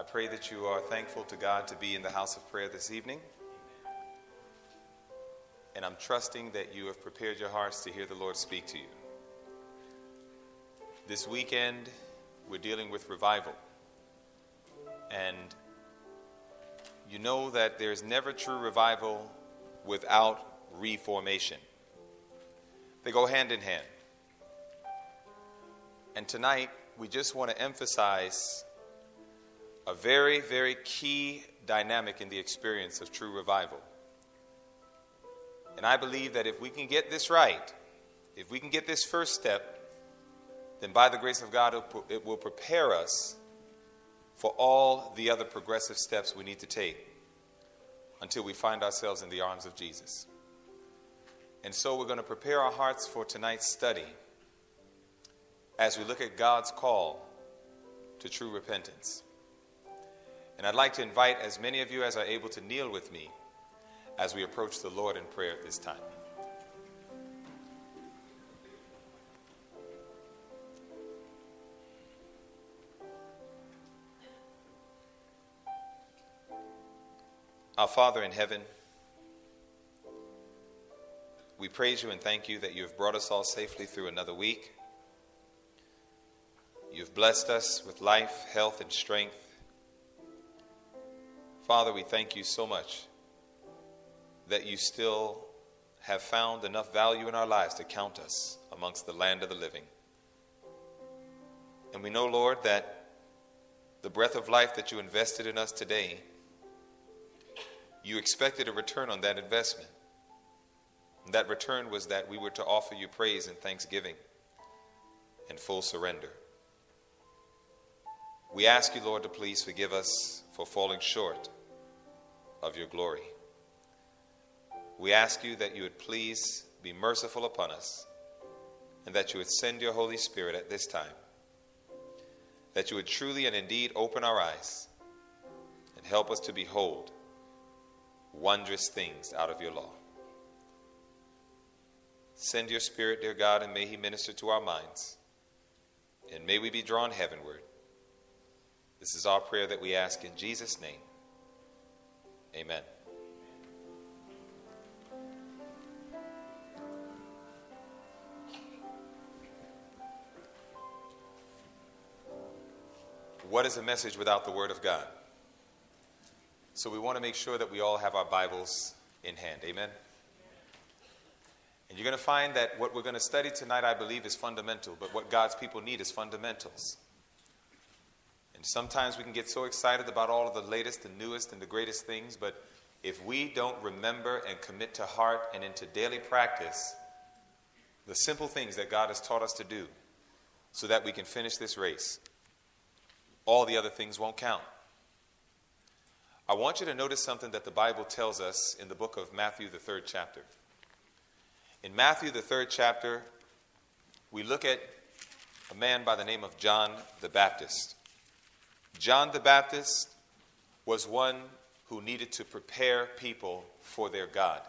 I pray that you are thankful to God to be in the house of prayer this evening. And I'm trusting that you have prepared your hearts to hear the Lord speak to you. This weekend, we're dealing with revival. And you know that there's never true revival without reformation, they go hand in hand. And tonight, we just want to emphasize a very, very key dynamic in the experience of true revival. And I believe that if we can get this right, if we can get this first step, then by the grace of God, it will prepare us for all the other progressive steps we need to take until we find ourselves in the arms of Jesus. And so we're going to prepare our hearts for tonight's study as we look at God's call to true repentance. And I'd like to invite as many of you as are able to kneel with me as we approach the Lord in prayer at this time. Our Father in heaven, we praise you and thank you that you have brought us all safely through another week. You've blessed us with life, health, and strength. Father, we thank you so much that you still have found enough value in our lives to count us amongst the land of the living. And we know, Lord, that the breath of life that you invested in us today, you expected a return on that investment. And that return was that we were to offer you praise and thanksgiving and full surrender. We ask you, Lord, to please forgive us for falling short of your glory. We ask you that you would please be merciful upon us and that you would send your Holy Spirit at this time, that you would truly and indeed open our eyes and help us to behold wondrous things out of your law. Send your Spirit, dear God, and may He minister to our minds, and may we be drawn heavenward. This is our prayer that we ask in Jesus' name. Amen. What is a message without the Word of God? So we want to make sure that we all have our Bibles in hand. Amen. And you're going to find that what we're going to study tonight, I believe, is fundamental, but what God's people need is fundamentals. And sometimes we can get so excited about all of the latest and newest and the greatest things, but if we don't remember and commit to heart and into daily practice the simple things that God has taught us to do so that we can finish this race, all the other things won't count. I want you to notice something that the Bible tells us in the book of Matthew, the third chapter. In Matthew, the third chapter, we look at a man by the name of John the Baptist. John the Baptist was one who needed to prepare people for their God.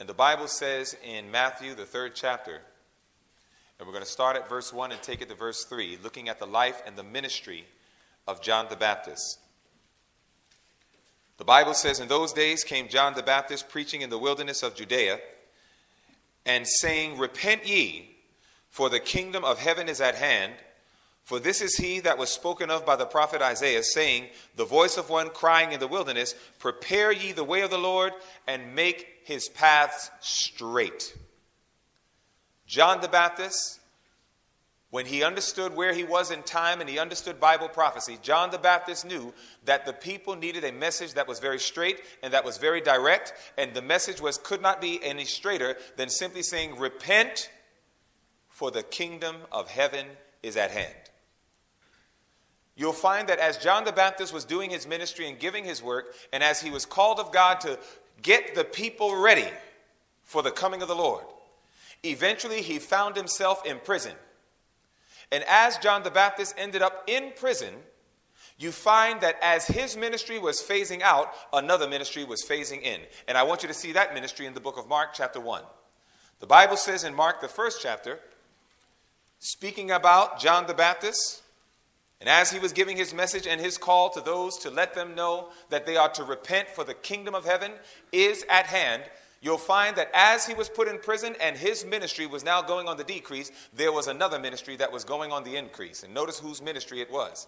And the Bible says in Matthew, the third chapter, and we're going to start at verse 1 and take it to verse 3, looking at the life and the ministry of John the Baptist. The Bible says, In those days came John the Baptist preaching in the wilderness of Judea and saying, Repent ye, for the kingdom of heaven is at hand. For this is he that was spoken of by the prophet Isaiah, saying, The voice of one crying in the wilderness, Prepare ye the way of the Lord, and make his paths straight. John the Baptist, when he understood where he was in time and he understood Bible prophecy, John the Baptist knew that the people needed a message that was very straight and that was very direct, and the message was could not be any straighter than simply saying, Repent, for the kingdom of heaven is at hand you'll find that as John the Baptist was doing his ministry and giving his work, and as he was called of God to get the people ready for the coming of the Lord, eventually he found himself in prison. And as John the Baptist ended up in prison, you find that as his ministry was phasing out, another ministry was phasing in. And I want you to see that ministry in the book of Mark, chapter 1. The Bible says in Mark, the first chapter, speaking about John the Baptist, And as he was giving his message and his call to those to let them know that they are to repent for the kingdom of heaven is at hand, you'll find that as he was put in prison and his ministry was now going on the decrease, there was another ministry that was going on the increase. And notice whose ministry it was.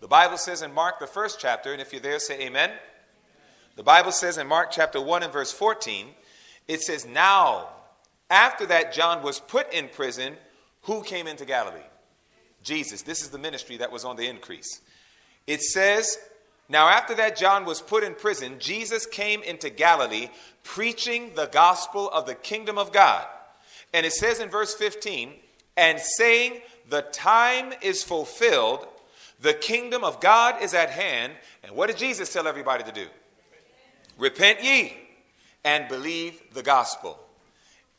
The Bible says in Mark, the first chapter, and if you're there, say amen. The Bible says in Mark chapter 1 and verse 14, it says, Now, after that John was put in prison, who came into Galilee? Jesus. This is the ministry that was on the increase. It says, Now after that John was put in prison, Jesus came into Galilee preaching the gospel of the kingdom of God. And it says in verse 15, and saying, The time is fulfilled, the kingdom of God is at hand. And what did Jesus tell everybody to do? Repent ye and believe the gospel.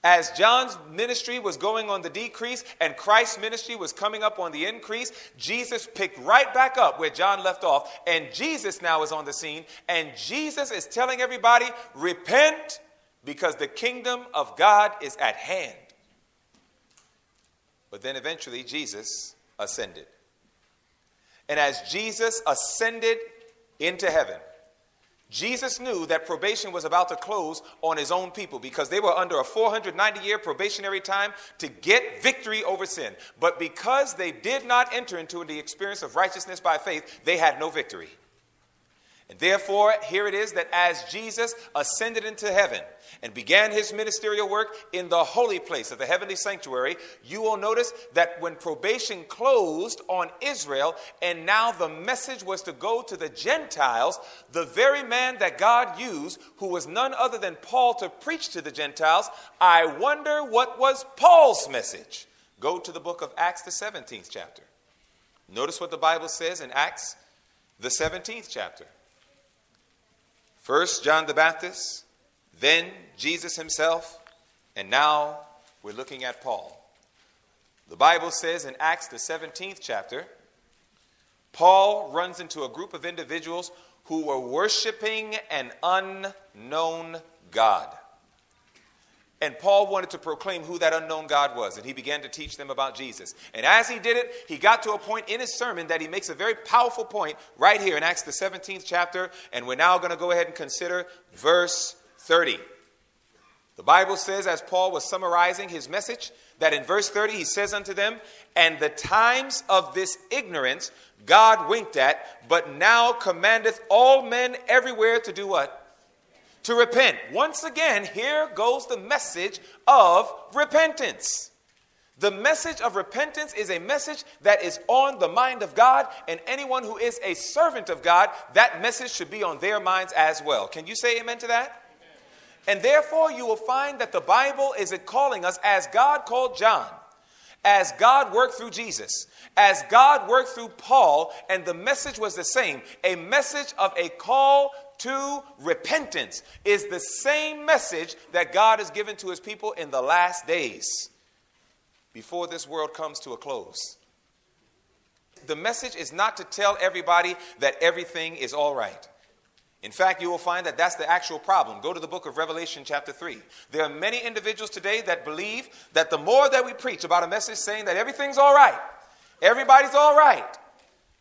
As John's ministry was going on the decrease and Christ's ministry was coming up on the increase, Jesus picked right back up where John left off. And Jesus now is on the scene. And Jesus is telling everybody, repent because the kingdom of God is at hand. But then eventually Jesus ascended. And as Jesus ascended into heaven, Jesus knew that probation was about to close on his own people because they were under a 490 year probationary time to get victory over sin. But because they did not enter into the experience of righteousness by faith, they had no victory. And therefore, here it is that as Jesus ascended into heaven and began his ministerial work in the holy place of the heavenly sanctuary, you will notice that when probation closed on Israel and now the message was to go to the Gentiles, the very man that God used, who was none other than Paul to preach to the Gentiles, I wonder what was Paul's message. Go to the book of Acts, the 17th chapter. Notice what the Bible says in Acts, the 17th chapter. First, John the Baptist, then Jesus himself, and now we're looking at Paul. The Bible says in Acts, the 17th chapter, Paul runs into a group of individuals who were worshiping an unknown God. And Paul wanted to proclaim who that unknown God was, and he began to teach them about Jesus. And as he did it, he got to a point in his sermon that he makes a very powerful point right here in Acts, the 17th chapter. And we're now going to go ahead and consider verse 30. The Bible says, as Paul was summarizing his message, that in verse 30 he says unto them, And the times of this ignorance God winked at, but now commandeth all men everywhere to do what? To repent. Once again, here goes the message of repentance. The message of repentance is a message that is on the mind of God, and anyone who is a servant of God, that message should be on their minds as well. Can you say amen to that? Amen. And therefore, you will find that the Bible is calling us as God called John, as God worked through Jesus, as God worked through Paul, and the message was the same a message of a call to repentance is the same message that God has given to his people in the last days before this world comes to a close. The message is not to tell everybody that everything is all right. In fact, you will find that that's the actual problem. Go to the book of Revelation, chapter 3. There are many individuals today that believe that the more that we preach about a message saying that everything's all right, everybody's all right,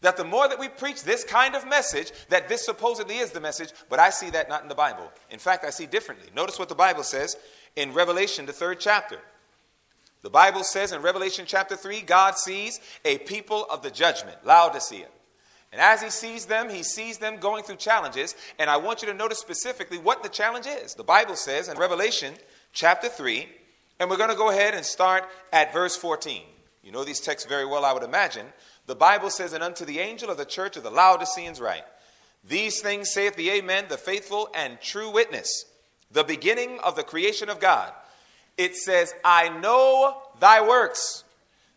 that the more that we preach this kind of message, that this supposedly is the message, but I see that not in the Bible. In fact, I see differently. Notice what the Bible says in Revelation, the third chapter. The Bible says in Revelation chapter 3, God sees a people of the judgment, Laodicea. And as he sees them, he sees them going through challenges. And I want you to notice specifically what the challenge is. The Bible says in Revelation chapter 3, and we're going to go ahead and start at verse 14. You know these texts very well, I would imagine. The Bible says, And unto the angel of the church of the Laodiceans write, These things saith the Amen, the faithful and true witness, the beginning of the creation of God. It says, I know thy works,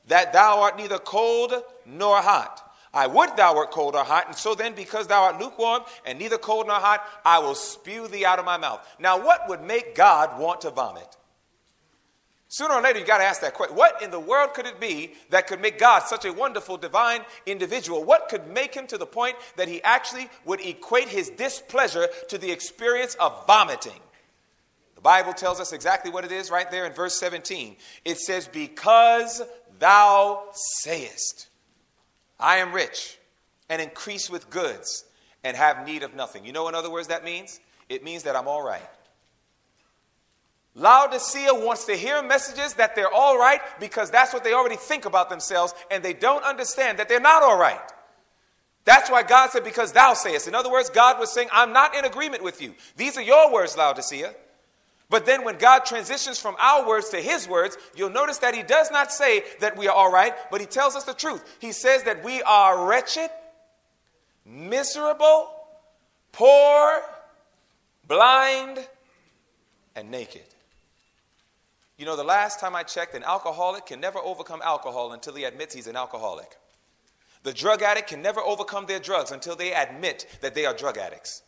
that thou art neither cold nor hot. I would thou wert cold or hot, and so then, because thou art lukewarm and neither cold nor hot, I will spew thee out of my mouth. Now, what would make God want to vomit? Sooner or later, you got to ask that question. What in the world could it be that could make God such a wonderful, divine individual? What could make him to the point that he actually would equate his displeasure to the experience of vomiting? The Bible tells us exactly what it is right there in verse 17. It says, Because thou sayest. I am rich and increase with goods and have need of nothing. You know, in other words, that means? It means that I'm all right. Laodicea wants to hear messages that they're all right because that's what they already think about themselves, and they don't understand that they're not all right. That's why God said, Because thou sayest. In other words, God was saying, I'm not in agreement with you. These are your words, Laodicea. But then when God transitions from our words to his words, you'll notice that he does not say that we are all right, but he tells us the truth. He says that we are wretched, miserable, poor, blind, and naked. You know, the last time I checked, an alcoholic can never overcome alcohol until he admits he's an alcoholic. The drug addict can never overcome their drugs until they admit that they are drug addicts.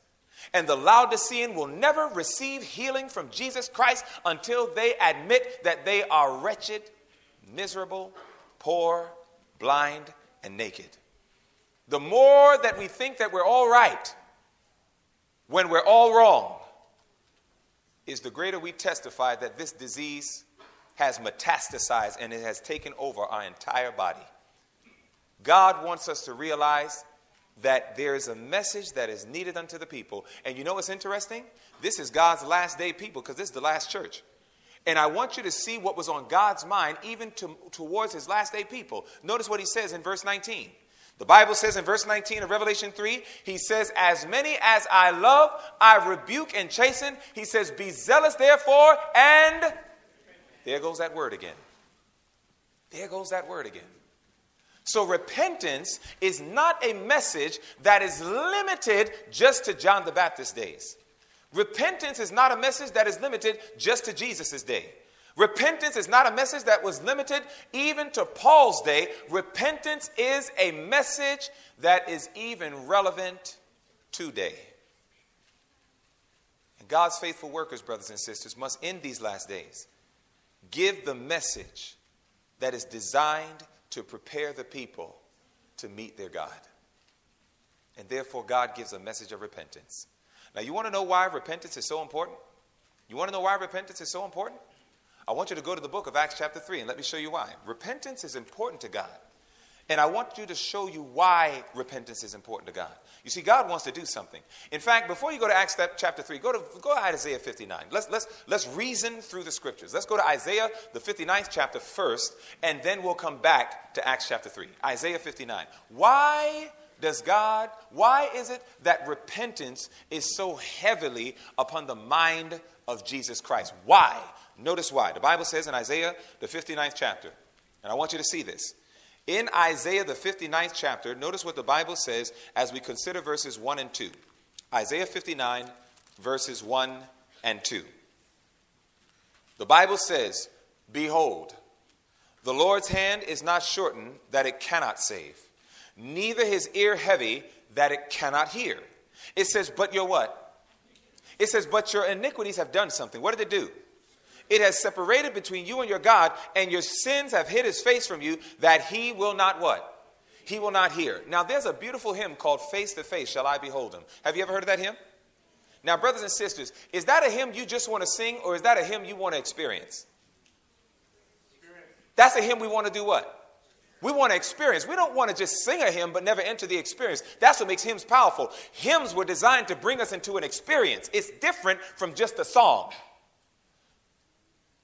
And the Laodicean will never receive healing from Jesus Christ until they admit that they are wretched, miserable, poor, blind, and naked. The more that we think that we're all right when we're all wrong, is the greater we testify that this disease has metastasized and it has taken over our entire body. God wants us to realize that there is a message that is needed unto the people. And you know what's interesting? This is God's last day people because this is the last church. And I want you to see what was on God's mind even to, towards his last day people. Notice what he says in verse 19. The Bible says in verse 19 of Revelation 3, he says, As many as I love, I rebuke and chasten. He says, Be zealous therefore, and there goes that word again. There goes that word again. So, repentance is not a message that is limited just to John the Baptist's days. Repentance is not a message that is limited just to Jesus' day. Repentance is not a message that was limited even to Paul's day. Repentance is a message that is even relevant today. And God's faithful workers, brothers and sisters, must in these last days give the message that is designed to prepare the people to meet their God. And therefore, God gives a message of repentance. Now, you want to know why repentance is so important? You want to know why repentance is so important? I want you to go to the book of Acts, chapter 3, and let me show you why. Repentance is important to God. And I want you to show you why repentance is important to God. You see, God wants to do something. In fact, before you go to Acts chapter 3, go to, go to Isaiah 59. Let's, let's, let's reason through the scriptures. Let's go to Isaiah, the 59th chapter first, and then we'll come back to Acts chapter 3. Isaiah 59. Why does God, why is it that repentance is so heavily upon the mind of Jesus Christ? Why? Notice why. The Bible says in Isaiah, the 59th chapter, and I want you to see this. In Isaiah, the 59th chapter, notice what the Bible says as we consider verses 1 and 2. Isaiah 59, verses 1 and 2. The Bible says, Behold, the Lord's hand is not shortened that it cannot save, neither his ear heavy that it cannot hear. It says, But your what? It says, But your iniquities have done something. What did it do? It has separated between you and your God, and your sins have hid his face from you, that he will not what? He will not hear. Now, there's a beautiful hymn called Face to Face Shall I Behold Him. Have you ever heard of that hymn? Now, brothers and sisters, is that a hymn you just want to sing, or is that a hymn you want to experience? That's a hymn we want to do what? We want to experience. We don't want to just sing a hymn but never enter the experience. That's what makes hymns powerful. Hymns were designed to bring us into an experience. It's different from just a song.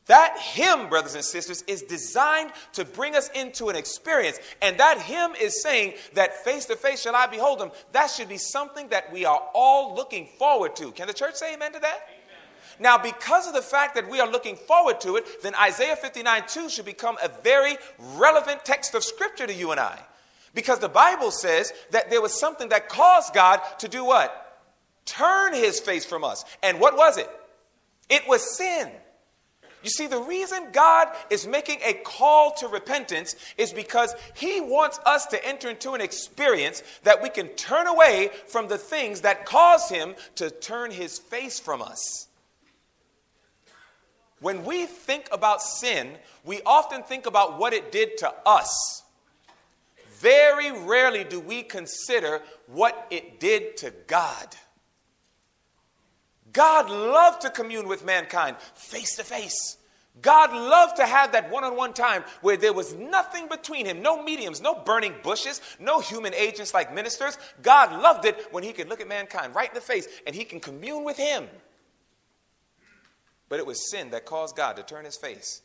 That hymn, brothers and sisters, is designed to bring us into an experience. And that hymn is saying that face to face shall I behold him. That should be something that we are all looking forward to. Can the church say amen to that? Amen. Now, because of the fact that we are looking forward to it, then Isaiah 59 2 should become a very relevant text of scripture to you and I. Because the Bible says that there was something that caused God to do what? Turn his face from us. And what was it? It was sin. You see, the reason God is making a call to repentance is because He wants us to enter into an experience that we can turn away from the things that cause Him to turn His face from us. When we think about sin, we often think about what it did to us. Very rarely do we consider what it did to God. God loved to commune with mankind face to face. God loved to have that one on one time where there was nothing between him, no mediums, no burning bushes, no human agents like ministers. God loved it when he could look at mankind right in the face and he can commune with him. But it was sin that caused God to turn his face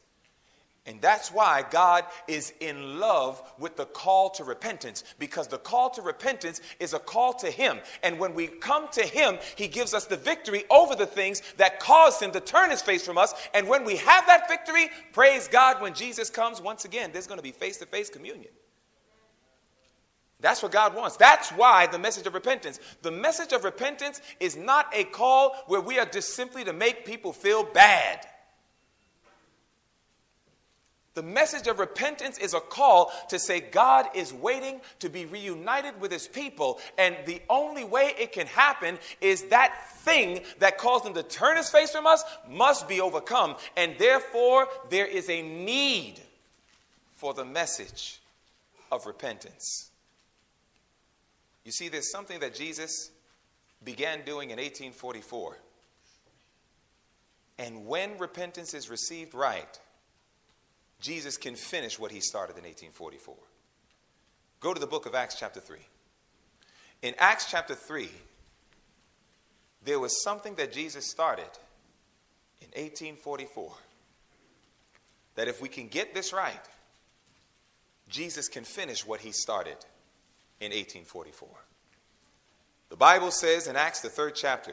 and that's why God is in love with the call to repentance, because the call to repentance is a call to Him. And when we come to Him, He gives us the victory over the things that caused Him to turn His face from us. And when we have that victory, praise God, when Jesus comes, once again, there's going to be face to face communion. That's what God wants. That's why the message of repentance. The message of repentance is not a call where we are just simply to make people feel bad. The message of repentance is a call to say God is waiting to be reunited with his people. And the only way it can happen is that thing that caused him to turn his face from us must be overcome. And therefore, there is a need for the message of repentance. You see, there's something that Jesus began doing in 1844. And when repentance is received right, Jesus can finish what he started in 1844. Go to the book of Acts, chapter 3. In Acts, chapter 3, there was something that Jesus started in 1844 that if we can get this right, Jesus can finish what he started in 1844. The Bible says in Acts, the third chapter,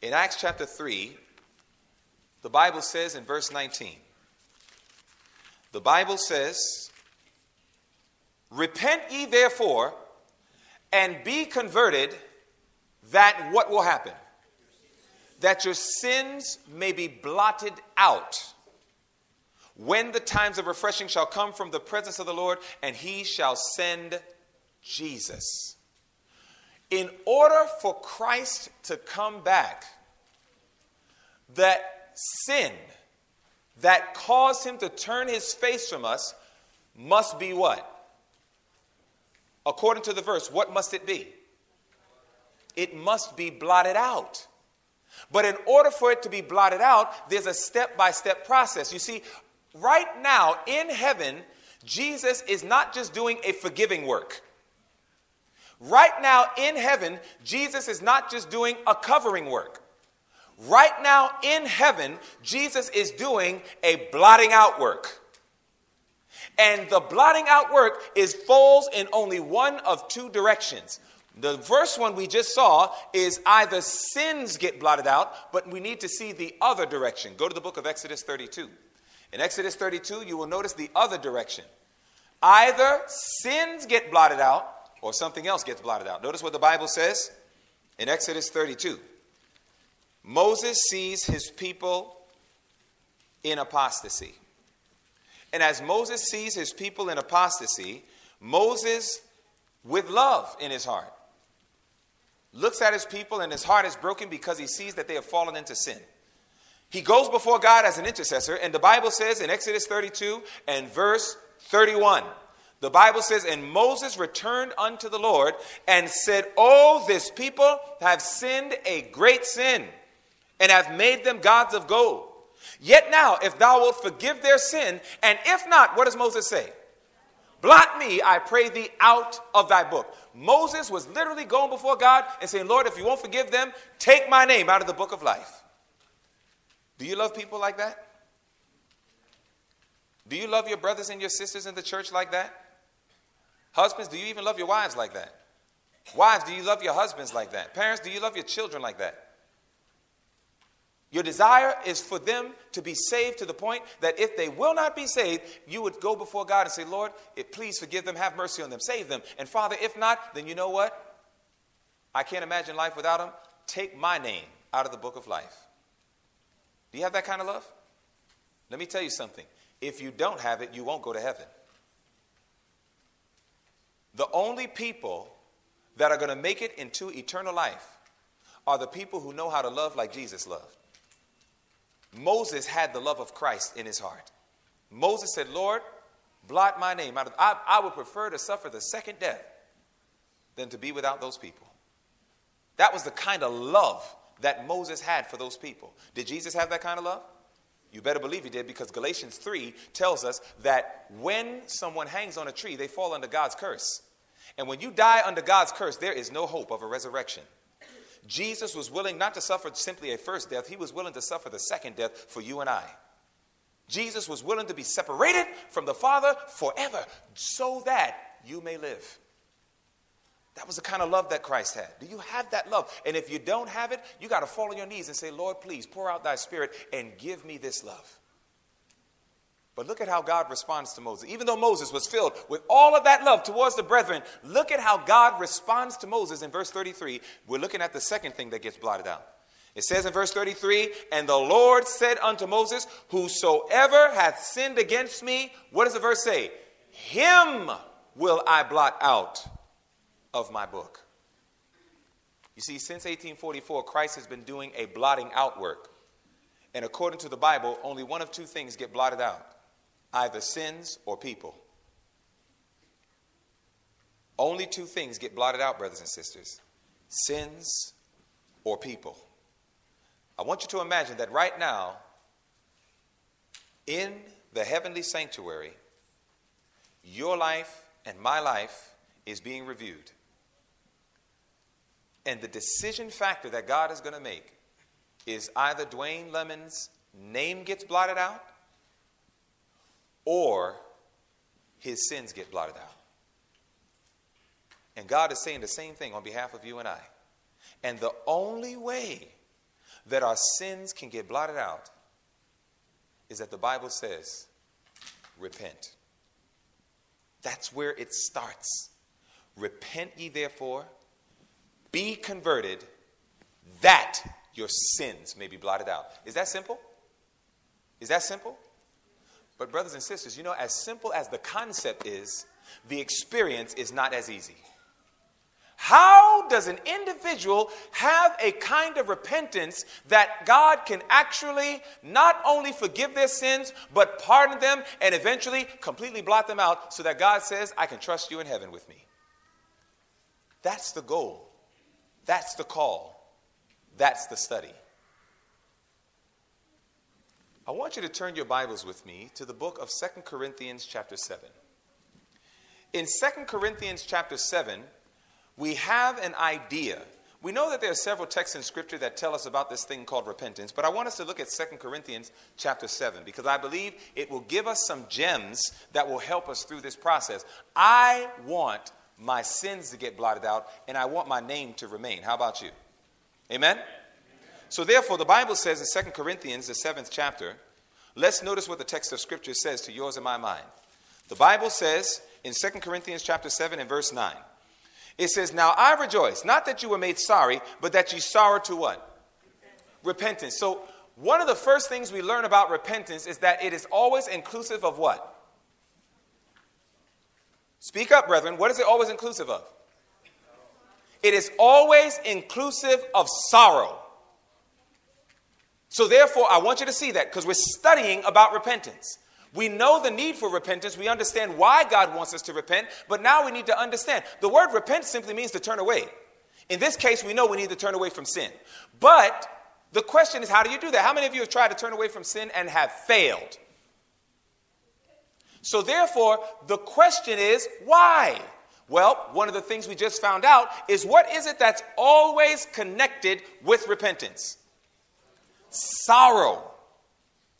in Acts chapter 3, the Bible says in verse 19, the Bible says, Repent ye therefore and be converted, that what will happen? That your sins may be blotted out. When the times of refreshing shall come from the presence of the Lord, and he shall send Jesus. In order for Christ to come back, that sin that caused him to turn his face from us must be what? According to the verse, what must it be? It must be blotted out. But in order for it to be blotted out, there's a step by step process. You see, right now in heaven, Jesus is not just doing a forgiving work. Right now in heaven, Jesus is not just doing a covering work. Right now in heaven, Jesus is doing a blotting out work. And the blotting out work is falls in only one of two directions. The first one we just saw is either sins get blotted out, but we need to see the other direction. Go to the book of Exodus 32. In Exodus 32, you will notice the other direction. Either sins get blotted out or something else gets blotted out. Notice what the Bible says in Exodus 32. Moses sees his people in apostasy. And as Moses sees his people in apostasy, Moses, with love in his heart, looks at his people and his heart is broken because he sees that they have fallen into sin. He goes before God as an intercessor, and the Bible says in Exodus 32 and verse 31, the Bible says, And Moses returned unto the Lord and said, Oh, this people have sinned a great sin and have made them gods of gold. Yet now, if thou wilt forgive their sin, and if not, what does Moses say? Blot me, I pray thee, out of thy book. Moses was literally going before God and saying, Lord, if you won't forgive them, take my name out of the book of life. Do you love people like that? Do you love your brothers and your sisters in the church like that? Husbands, do you even love your wives like that? Wives, do you love your husbands like that? Parents, do you love your children like that? Your desire is for them to be saved to the point that if they will not be saved, you would go before God and say, Lord, eh, please forgive them, have mercy on them, save them. And Father, if not, then you know what? I can't imagine life without them. Take my name out of the book of life. Do you have that kind of love? Let me tell you something. If you don't have it, you won't go to heaven. The only people that are going to make it into eternal life are the people who know how to love like Jesus loved. Moses had the love of Christ in his heart. Moses said, Lord, blot my name out of, I, I would prefer to suffer the second death than to be without those people. That was the kind of love that Moses had for those people. Did Jesus have that kind of love? You better believe he did because Galatians 3 tells us that when someone hangs on a tree, they fall under God's curse. And when you die under God's curse, there is no hope of a resurrection. Jesus was willing not to suffer simply a first death, he was willing to suffer the second death for you and I. Jesus was willing to be separated from the Father forever so that you may live. That was the kind of love that Christ had. Do you have that love? And if you don't have it, you got to fall on your knees and say, Lord, please pour out thy spirit and give me this love. But look at how God responds to Moses. Even though Moses was filled with all of that love towards the brethren, look at how God responds to Moses in verse 33. We're looking at the second thing that gets blotted out. It says in verse 33 And the Lord said unto Moses, Whosoever hath sinned against me, what does the verse say? Him will I blot out of my book. You see, since 1844, Christ has been doing a blotting out work. And according to the Bible, only one of two things get blotted out either sins or people. Only two things get blotted out, brothers and sisters sins or people. I want you to imagine that right now, in the heavenly sanctuary, your life and my life is being reviewed. And the decision factor that God is going to make is either Dwayne Lemon's name gets blotted out or his sins get blotted out. And God is saying the same thing on behalf of you and I. And the only way that our sins can get blotted out is that the Bible says, repent. That's where it starts. Repent ye therefore, be converted, that your sins may be blotted out. Is that simple? Is that simple? But, brothers and sisters, you know, as simple as the concept is, the experience is not as easy. How does an individual have a kind of repentance that God can actually not only forgive their sins, but pardon them and eventually completely blot them out so that God says, I can trust you in heaven with me? That's the goal. That's the call. That's the study. I want you to turn your Bibles with me to the book of Second Corinthians, chapter 7. In Second Corinthians, chapter 7, we have an idea. We know that there are several texts in Scripture that tell us about this thing called repentance, but I want us to look at Second Corinthians, chapter 7, because I believe it will give us some gems that will help us through this process. I want my sins to get blotted out, and I want my name to remain. How about you? Amen? So, therefore, the Bible says in 2 Corinthians, the seventh chapter, let's notice what the text of Scripture says to yours and my mind. The Bible says in 2 Corinthians chapter 7 and verse 9, it says, Now I rejoice, not that you were made sorry, but that you sorrowed to what? Repentance. repentance. So, one of the first things we learn about repentance is that it is always inclusive of what? Speak up, brethren. What is it always inclusive of? It is always inclusive of sorrow. So, therefore, I want you to see that because we're studying about repentance. We know the need for repentance. We understand why God wants us to repent, but now we need to understand. The word repent simply means to turn away. In this case, we know we need to turn away from sin. But the question is, how do you do that? How many of you have tried to turn away from sin and have failed? So, therefore, the question is, why? Well, one of the things we just found out is what is it that's always connected with repentance? Sorrow.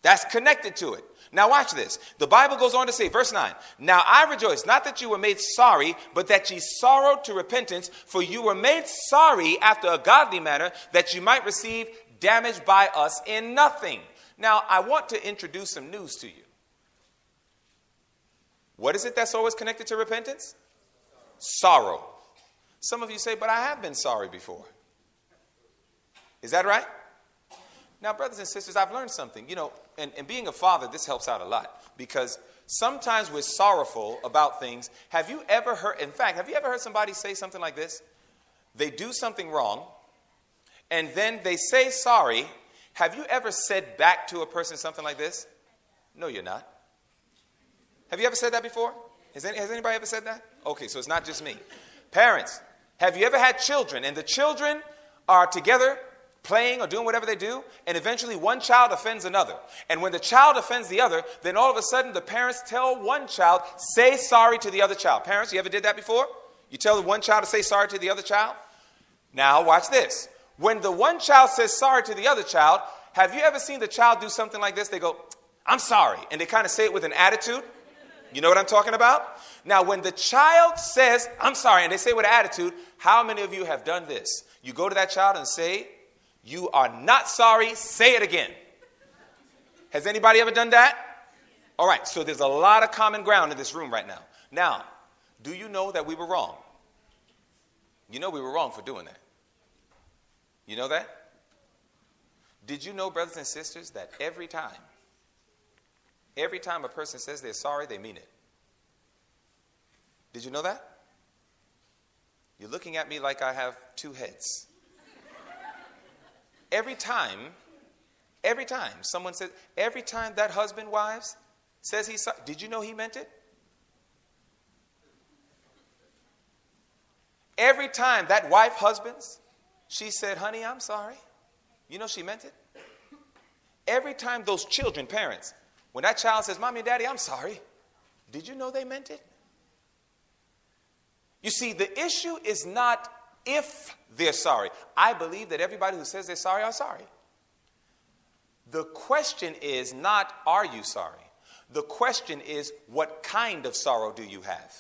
That's connected to it. Now, watch this. The Bible goes on to say, verse 9, Now I rejoice, not that you were made sorry, but that ye sorrowed to repentance, for you were made sorry after a godly manner, that you might receive damage by us in nothing. Now, I want to introduce some news to you. What is it that's always connected to repentance? Sorrow. Some of you say, But I have been sorry before. Is that right? Now, brothers and sisters, I've learned something. You know, and, and being a father, this helps out a lot because sometimes we're sorrowful about things. Have you ever heard, in fact, have you ever heard somebody say something like this? They do something wrong, and then they say sorry. Have you ever said back to a person something like this? No, you're not. Have you ever said that before? Has, any, has anybody ever said that? Okay, so it's not just me. Parents, have you ever had children and the children are together playing or doing whatever they do, and eventually one child offends another. And when the child offends the other, then all of a sudden the parents tell one child, say sorry to the other child. Parents, you ever did that before? You tell the one child to say sorry to the other child? Now, watch this. When the one child says sorry to the other child, have you ever seen the child do something like this? They go, I'm sorry. And they kind of say it with an attitude. You know what I'm talking about? Now, when the child says, I'm sorry, and they say with an attitude, how many of you have done this? You go to that child and say, You are not sorry, say it again. Has anybody ever done that? All right, so there's a lot of common ground in this room right now. Now, do you know that we were wrong? You know we were wrong for doing that. You know that? Did you know, brothers and sisters, that every time, every time a person says they're sorry, they mean it? Did you know that? You're looking at me like I have two heads. Every time, every time someone says, every time that husband, wives, says he, did you know he meant it? Every time that wife, husbands, she said, honey, I'm sorry. You know she meant it? Every time those children, parents, when that child says, Mommy and Daddy, I'm sorry, did you know they meant it? You see, the issue is not if they're sorry. I believe that everybody who says they're sorry are sorry. The question is not, are you sorry? The question is, what kind of sorrow do you have?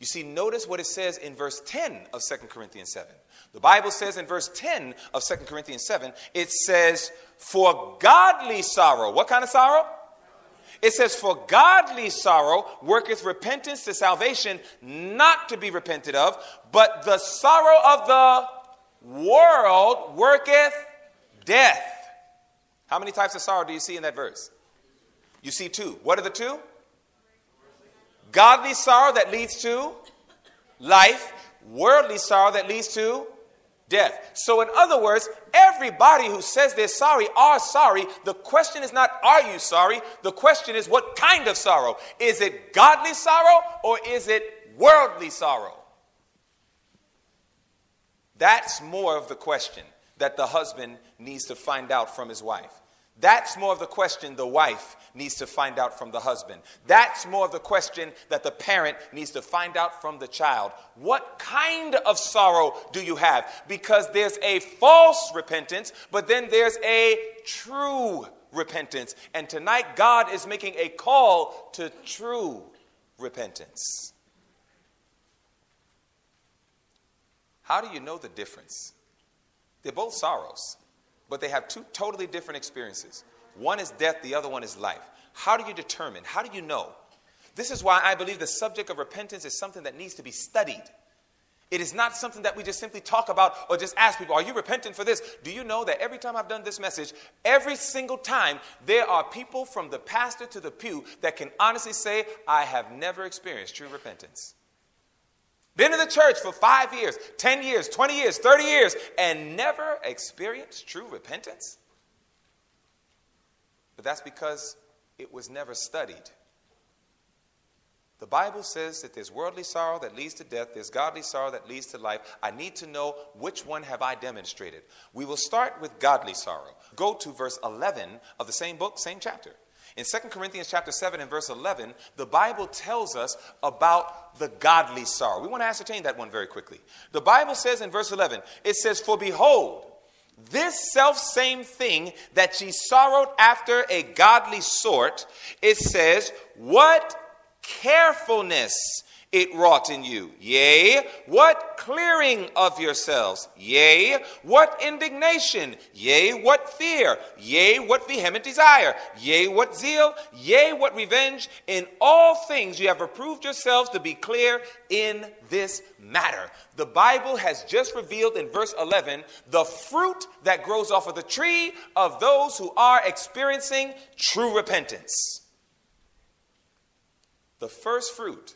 You see, notice what it says in verse 10 of 2 Corinthians 7. The Bible says in verse 10 of 2 Corinthians 7, it says, For godly sorrow, what kind of sorrow? It says, For godly sorrow worketh repentance to salvation, not to be repented of, but the sorrow of the world worketh death. How many types of sorrow do you see in that verse? You see two. What are the two? Godly sorrow that leads to life, worldly sorrow that leads to death. So, in other words, everybody who says they're sorry are sorry. The question is not, are you sorry? The question is, what kind of sorrow? Is it godly sorrow or is it worldly sorrow? That's more of the question that the husband needs to find out from his wife. That's more of the question the wife needs to find out from the husband. That's more of the question that the parent needs to find out from the child. What kind of sorrow do you have? Because there's a false repentance, but then there's a true repentance. And tonight, God is making a call to true repentance. How do you know the difference? They're both sorrows but they have two totally different experiences. One is death, the other one is life. How do you determine? How do you know? This is why I believe the subject of repentance is something that needs to be studied. It is not something that we just simply talk about or just ask people, Are you repentant for this? Do you know that every time I've done this message, every single time, there are people from the pastor to the pew that can honestly say, I have never experienced true repentance. Been in the church for five years, 10 years, 20 years, 30 years, and never experienced true repentance? But that's because it was never studied. The Bible says that there's worldly sorrow that leads to death, there's godly sorrow that leads to life. I need to know which one have I demonstrated. We will start with godly sorrow. Go to verse 11 of the same book, same chapter. In 2 Corinthians chapter 7 and verse 11, the Bible tells us about the godly sorrow. We want to ascertain that one very quickly. The Bible says in verse 11, it says, For behold, this self same thing that ye sorrowed after a godly sort, it says, What carefulness it wrought in you. Yea, what clearing of yourselves? Yea, what indignation? Yea, what fear? Yea, what vehement desire? Yea, what zeal? Yea, what revenge? In all things you have approved yourselves to be clear in this matter. The Bible has just revealed in verse 11 the fruit that grows off of the tree of those who are experiencing true repentance. The first fruit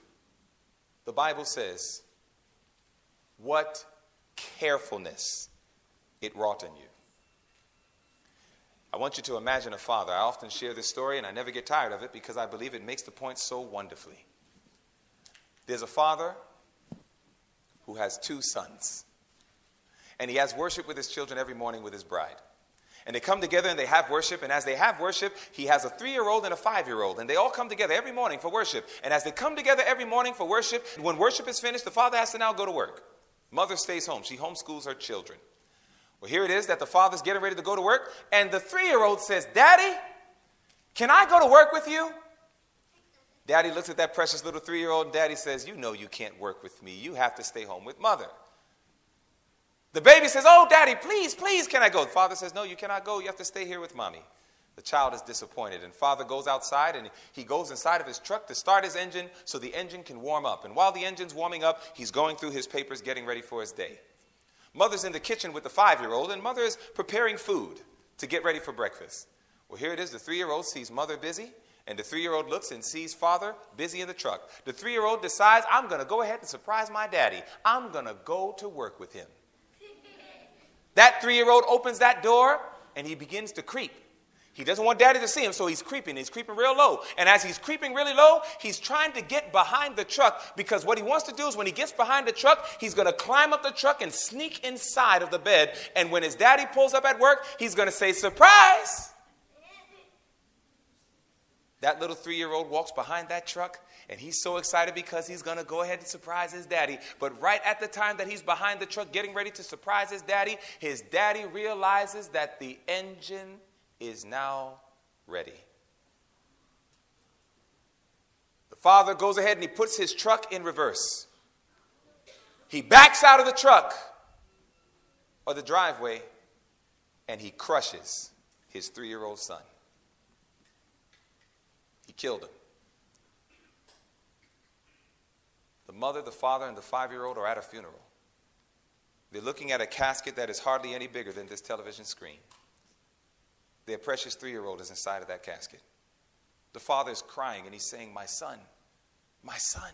the Bible says, what carefulness it wrought in you. I want you to imagine a father. I often share this story and I never get tired of it because I believe it makes the point so wonderfully. There's a father who has two sons. And he has worship with his children every morning with his bride. And they come together and they have worship. And as they have worship, he has a three year old and a five year old. And they all come together every morning for worship. And as they come together every morning for worship, when worship is finished, the father has to now go to work. Mother stays home. She homeschools her children. Well, here it is that the father's getting ready to go to work. And the three year old says, Daddy, can I go to work with you? Daddy looks at that precious little three year old, and daddy says, You know you can't work with me. You have to stay home with mother. The baby says, Oh, daddy, please, please, can I go? The father says, No, you cannot go. You have to stay here with mommy. The child is disappointed, and father goes outside and he goes inside of his truck to start his engine so the engine can warm up. And while the engine's warming up, he's going through his papers, getting ready for his day. Mother's in the kitchen with the five year old, and mother is preparing food to get ready for breakfast. Well, here it is. The three year old sees mother busy, and the three year old looks and sees father busy in the truck. The three year old decides, I'm going to go ahead and surprise my daddy. I'm going to go to work with him. That three year old opens that door and he begins to creep. He doesn't want daddy to see him, so he's creeping. He's creeping real low. And as he's creeping really low, he's trying to get behind the truck because what he wants to do is when he gets behind the truck, he's going to climb up the truck and sneak inside of the bed. And when his daddy pulls up at work, he's going to say, Surprise! That little three year old walks behind that truck and he's so excited because he's to go ahead and surprise his daddy. But right at the time that he's behind the truck getting ready to surprise his daddy, his daddy realizes that the engine is now ready. The father goes ahead and he puts his truck in reverse. He backs out of the truck or the driveway and he crushes his three year old son. Killed him. The mother, the father, and the five year old are at a funeral. They're looking at a casket that is hardly any bigger than this television screen. Their precious three year old is inside of that casket. The father is crying and he's saying, My son, my son.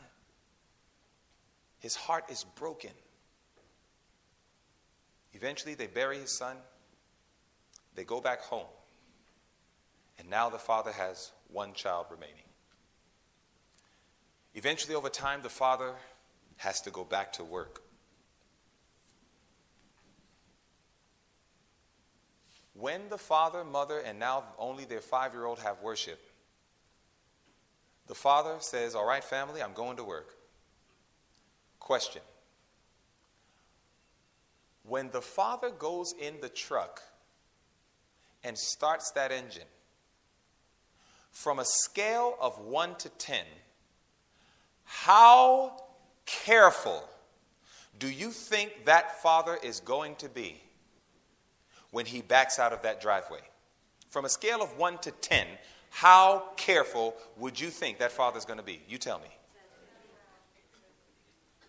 His heart is broken. Eventually, they bury his son. They go back home. And now the father has one child remaining. Eventually, over time, the father has to go back to work. When the father, mother, and now only their five year old have worship, the father says, All right, family, I'm going to work. Question When the father goes in the truck and starts that engine, from a scale of 1 to 10, how careful do you think that father is going to be when he backs out of that driveway? From a scale of 1 to 10, how careful would you think that father is going to be? You tell me.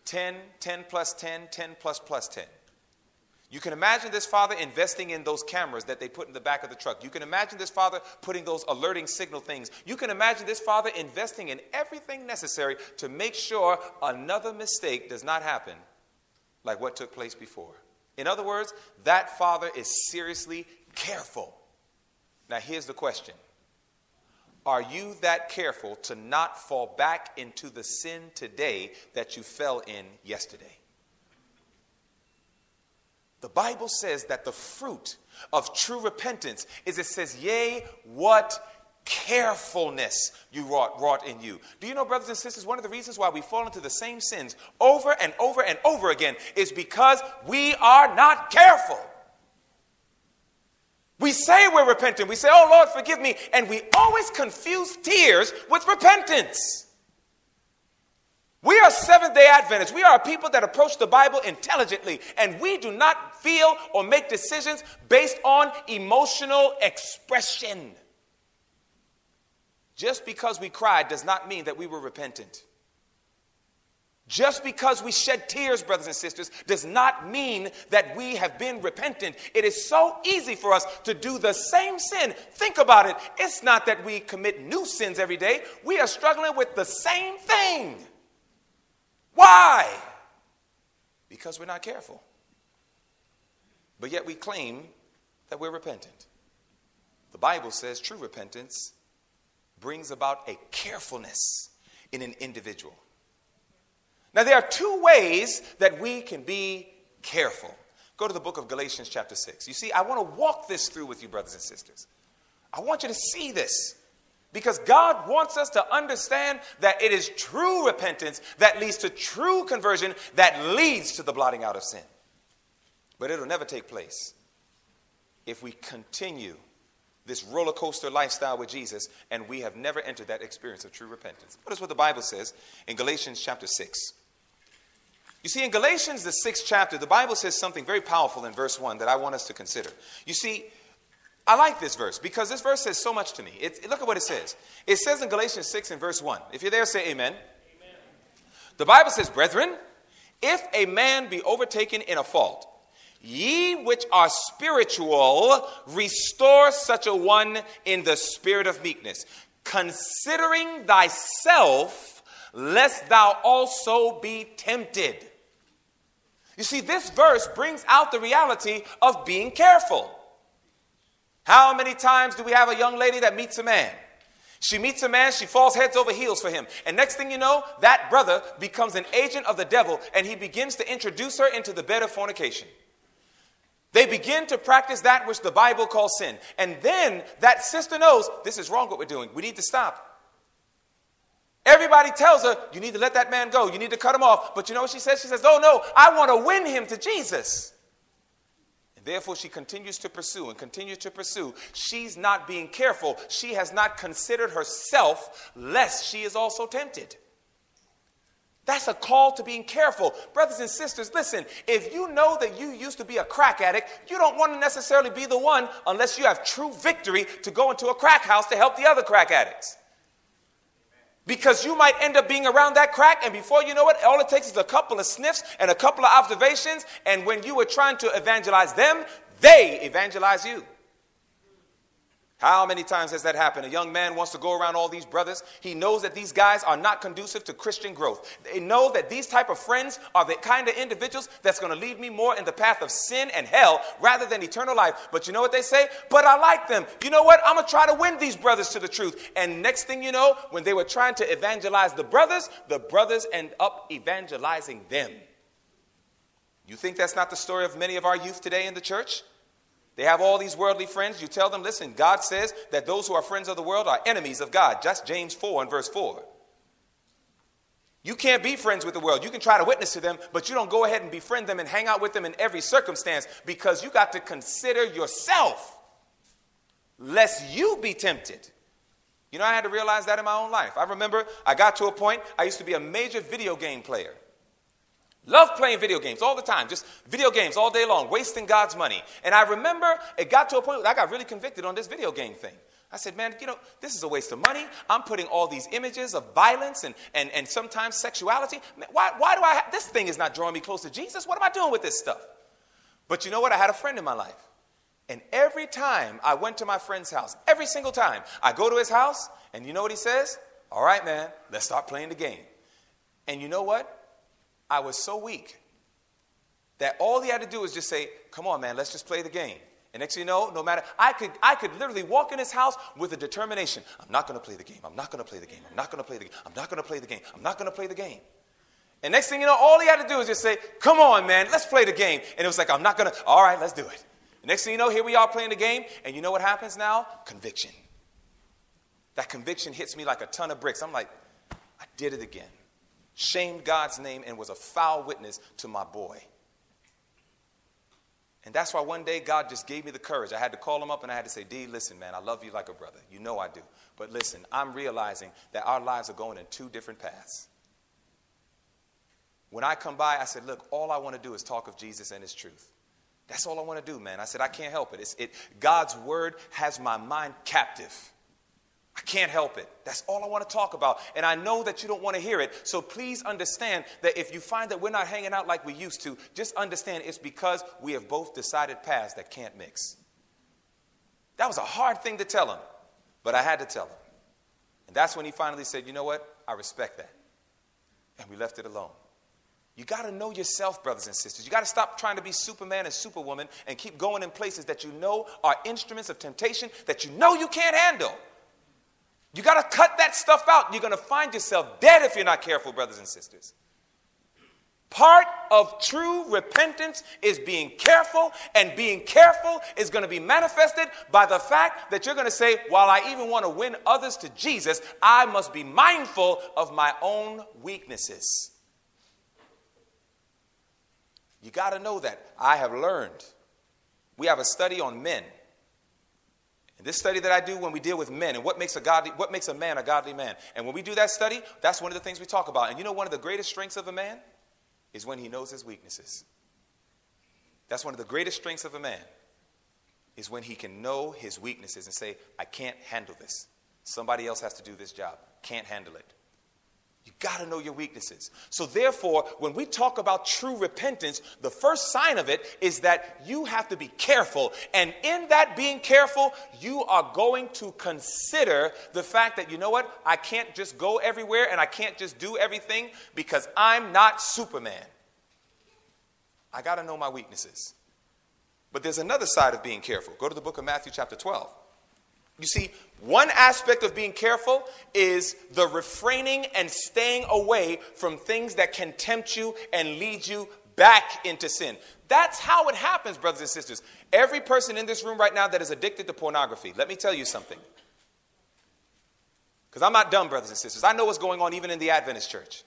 10, 10 plus 10, 10 plus plus 10. You can imagine this father investing in those cameras that they put in the back of the truck. You can imagine this father putting those alerting signal things. You can imagine this father investing in everything necessary to make sure another mistake does not happen like what took place before. In other words, that father is seriously careful. Now, here's the question Are you that careful to not fall back into the sin today that you fell in yesterday? The Bible says that the fruit of true repentance is it says, Yea, what carefulness you wrought, wrought in you. Do you know, brothers and sisters, one of the reasons why we fall into the same sins over and over and over again is because we are not careful. We say we're repentant. We say, Oh Lord, forgive me. And we always confuse tears with repentance. We are Seventh day Adventists. We are a people that approach the Bible intelligently, and we do not feel or make decisions based on emotional expression. Just because we cried does not mean that we were repentant. Just because we shed tears, brothers and sisters, does not mean that we have been repentant. It is so easy for us to do the same sin. Think about it. It's not that we commit new sins every day, we are struggling with the same thing. Why? Because we're not careful. But yet we claim that we're repentant. The Bible says true repentance brings about a carefulness in an individual. Now, there are two ways that we can be careful. Go to the book of Galatians, chapter 6. You see, I want to walk this through with you, brothers and sisters. I want you to see this. Because God wants us to understand that it is true repentance that leads to true conversion that leads to the blotting out of sin. But it'll never take place if we continue this roller coaster lifestyle with Jesus and we have never entered that experience of true repentance. Notice what the Bible says in Galatians chapter 6. You see, in Galatians, the sixth chapter, the Bible says something very powerful in verse 1 that I want us to consider. You see, I like this verse because this verse says so much to me. It, look at what it says. It says in Galatians 6 and verse 1. If you're there, say amen. amen. The Bible says, Brethren, if a man be overtaken in a fault, ye which are spiritual, restore such a one in the spirit of meekness, considering thyself, lest thou also be tempted. You see, this verse brings out the reality of being careful. How many times do we have a young lady that meets a man? She meets a man, she falls heads over heels for him. And next thing you know, that brother becomes an agent of the devil and he begins to introduce her into the bed of fornication. They begin to practice that which the Bible calls sin. And then that sister knows this is wrong what we're doing. We need to stop. Everybody tells her, you need to let that man go. You need to cut him off. But you know what she says? She says, oh no, I want to win him to Jesus. Therefore, she continues to pursue and continues to pursue. She's not being careful. She has not considered herself, lest she is also tempted. That's a call to being careful. Brothers and sisters, listen, if you know that you used to be a crack addict, you don't want to necessarily be the one unless you have true victory to go into a crack house to help the other crack addicts. Because you might end up being around that crack, and before you know it, all it takes is a couple of sniffs and a couple of observations. And when you were trying to evangelize them, they evangelize you. How many times has that happened? A young man wants to go around all these brothers. He knows that these guys are not conducive to Christian growth. They know that these type of friends are the kind of individuals that's going to lead me more in the path of sin and hell rather than eternal life. But you know what they say? But I like them. You know what? I'm going to try to win these brothers to the truth. And next thing you know, when they were trying to evangelize the brothers, the brothers end up evangelizing them. You think that's not the story of many of our youth today in the church? They have all these worldly friends. You tell them, listen, God says that those who are friends of the world are enemies of God. Just James 4 and verse 4. You can't be friends with the world. You can try to witness to them, but you don't go ahead and befriend them and hang out with them in every circumstance because you got to consider yourself lest you be tempted. You know, I had to realize that in my own life. I remember I got to a point, I used to be a major video game player. Love playing video games all the time, just video games all day long, wasting God's money. And I remember it got to a point where I got really convicted on this video game thing. I said, man, you know, this is a waste of money. I'm putting all these images of violence and, and, and sometimes sexuality. Why, why do I, have, this thing is not drawing me close to Jesus. What am I doing with this stuff? But you know what? I had a friend in my life. And every time I went to my friend's house, every single time, I go to his house, and you know what he says? All right, man, let's start playing the game. And you know what? I was so weak that all he had to do was just say, Come on, man, let's just play the game. And next thing you know, no matter, I could, I could literally walk in his house with a determination. I'm not going to play the game. I'm not going to play the game. I'm not going to play the game. I'm not going to play the game. I'm not going to play the game. And next thing you know, all he had to do was just say, Come on, man, let's play the game. And it was like, I'm not going to, all right, let's do it. And next thing you know, here we are playing the game. And you know what happens now? Conviction. That conviction hits me like a ton of bricks. I'm like, I did it again shamed God's name, and was a foul witness to my boy. And that's why one day God just gave me the courage. I had to call him up and I had to say, D, listen, man, I love you like a brother. You know I do. But listen, I'm realizing that our lives are going in two different paths. When I come by, I said, look, all I want to do is talk of Jesus and his truth. That's all I want to do, man. I said, I can't help it. It's, it God's word has my mind captive. I can't help it. That's all I want to talk about. And I know that you don't want to hear it. So please understand that if you find that we're not hanging out like we used to, just understand it's because we have both decided paths that can't mix. That was a hard thing to tell him, but I had to tell him. And that's when he finally said, You know what? I respect that. And we left it alone. You got to know yourself, brothers and sisters. You got to stop trying to be Superman and Superwoman and keep going in places that you know are instruments of temptation that you know you can't handle. You got to cut that stuff out. You're going to find yourself dead if you're not careful, brothers and sisters. Part of true repentance is being careful, and being careful is going to be manifested by the fact that you're going to say, while I even want to win others to Jesus, I must be mindful of my own weaknesses. You got to know that. I have learned. We have a study on men. This study that I do when we deal with men and what makes a godly, what makes a man a godly man. And when we do that study, that's one of the things we talk about. And you know one of the greatest strengths of a man is when he knows his weaknesses. That's one of the greatest strengths of a man is when he can know his weaknesses and say, I can't handle this. Somebody else has to do this job. Can't handle it. You got to know your weaknesses. So, therefore, when we talk about true repentance, the first sign of it is that you have to be careful. And in that being careful, you are going to consider the fact that, you know what, I can't just go everywhere and I can't just do everything because I'm not Superman. I got to know my weaknesses. But there's another side of being careful. Go to the book of Matthew, chapter 12. You see, one aspect of being careful is the refraining and staying away from things that can tempt you and lead you back into sin. That's how it happens, brothers and sisters. Every person in this room right now that is addicted to pornography, let me tell you something. Because I'm not dumb, brothers and sisters. I know what's going on even in the Adventist church.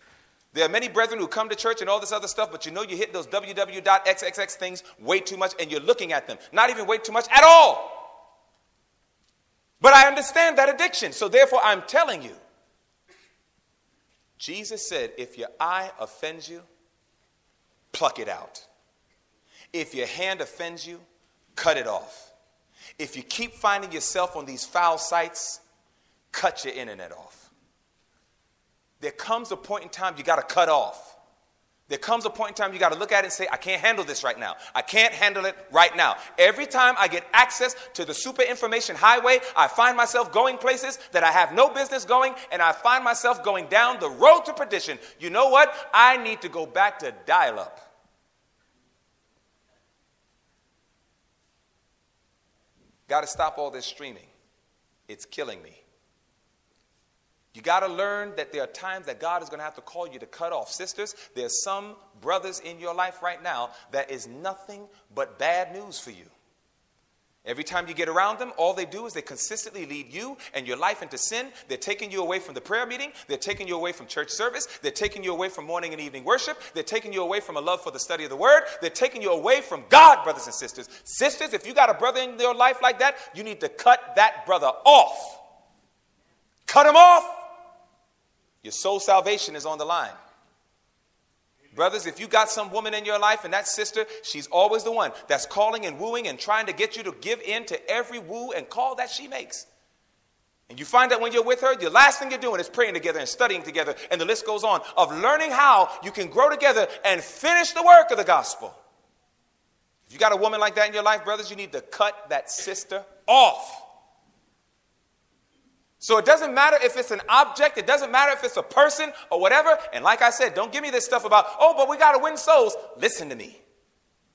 There are many brethren who come to church and all this other stuff, but you know you hit those www.xxx things way too much and you're looking at them. Not even way too much at all. But I understand that addiction. So therefore, I'm telling you. Jesus said, if your eye offends you, pluck it out. If your hand offends you, cut it off. If you keep finding yourself on these foul sites, cut your internet off. There comes a point in time you got to cut off. There comes a point in time you got to look at it and say, I can't handle this right now. I can't handle it right now. Every time I get access to the super information highway, I find myself going places that I have no business going, and I find myself going down the road to perdition. You know what? I need to go back to dial up. Got to stop all this streaming. It's killing me. You got to learn that there are times that God is going to have to call you to cut off. Sisters, there's some brothers in your life right now that is nothing but bad news for you. Every time you get around them, all they do is they consistently lead you and your life into sin. They're taking you away from the prayer meeting. They're taking you away from church service. They're taking you away from morning and evening worship. They're taking you away from a love for the study of the word. They're taking you away from God, brothers and sisters. Sisters, if you got a brother in your life like that, you need to cut that brother off. Cut him off. Your soul salvation is on the line. Brothers, if you got some woman in your life and that sister, she's always the one that's calling and wooing and trying to get you to give in to every woo and call that she makes. And you find that when you're with her, the last thing you're doing is praying together and studying together, and the list goes on of learning how you can grow together and finish the work of the gospel. If you got a woman like that in your life, brothers, you need to cut that sister off. So it doesn't matter if it's an object, it doesn't matter if it's a person or whatever. And like I said, don't give me this stuff about, oh, but we got to win souls. Listen to me.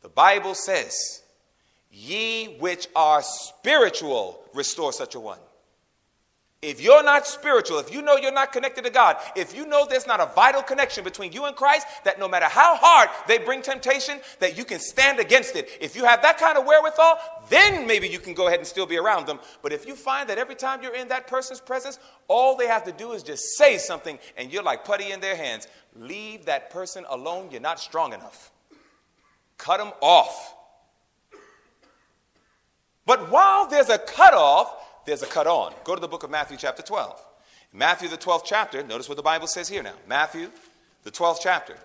The Bible says, Ye which are spiritual, restore such a one. If you're not spiritual, if you know you're not connected to God, if you know there's not a vital connection between you and Christ, that no matter how hard they bring temptation, that you can stand against it. If you have that kind of wherewithal, then maybe you can go ahead and still be around them. But if you find that every time you're in that person's presence, all they have to do is just say something and you're like putty in their hands, leave that person alone. You're not strong enough. Cut them off. But while there's a cutoff, there's a cut on. Go to the book of Matthew, chapter 12. Matthew, the 12th chapter, notice what the Bible says here now. Matthew, the 12th chapter.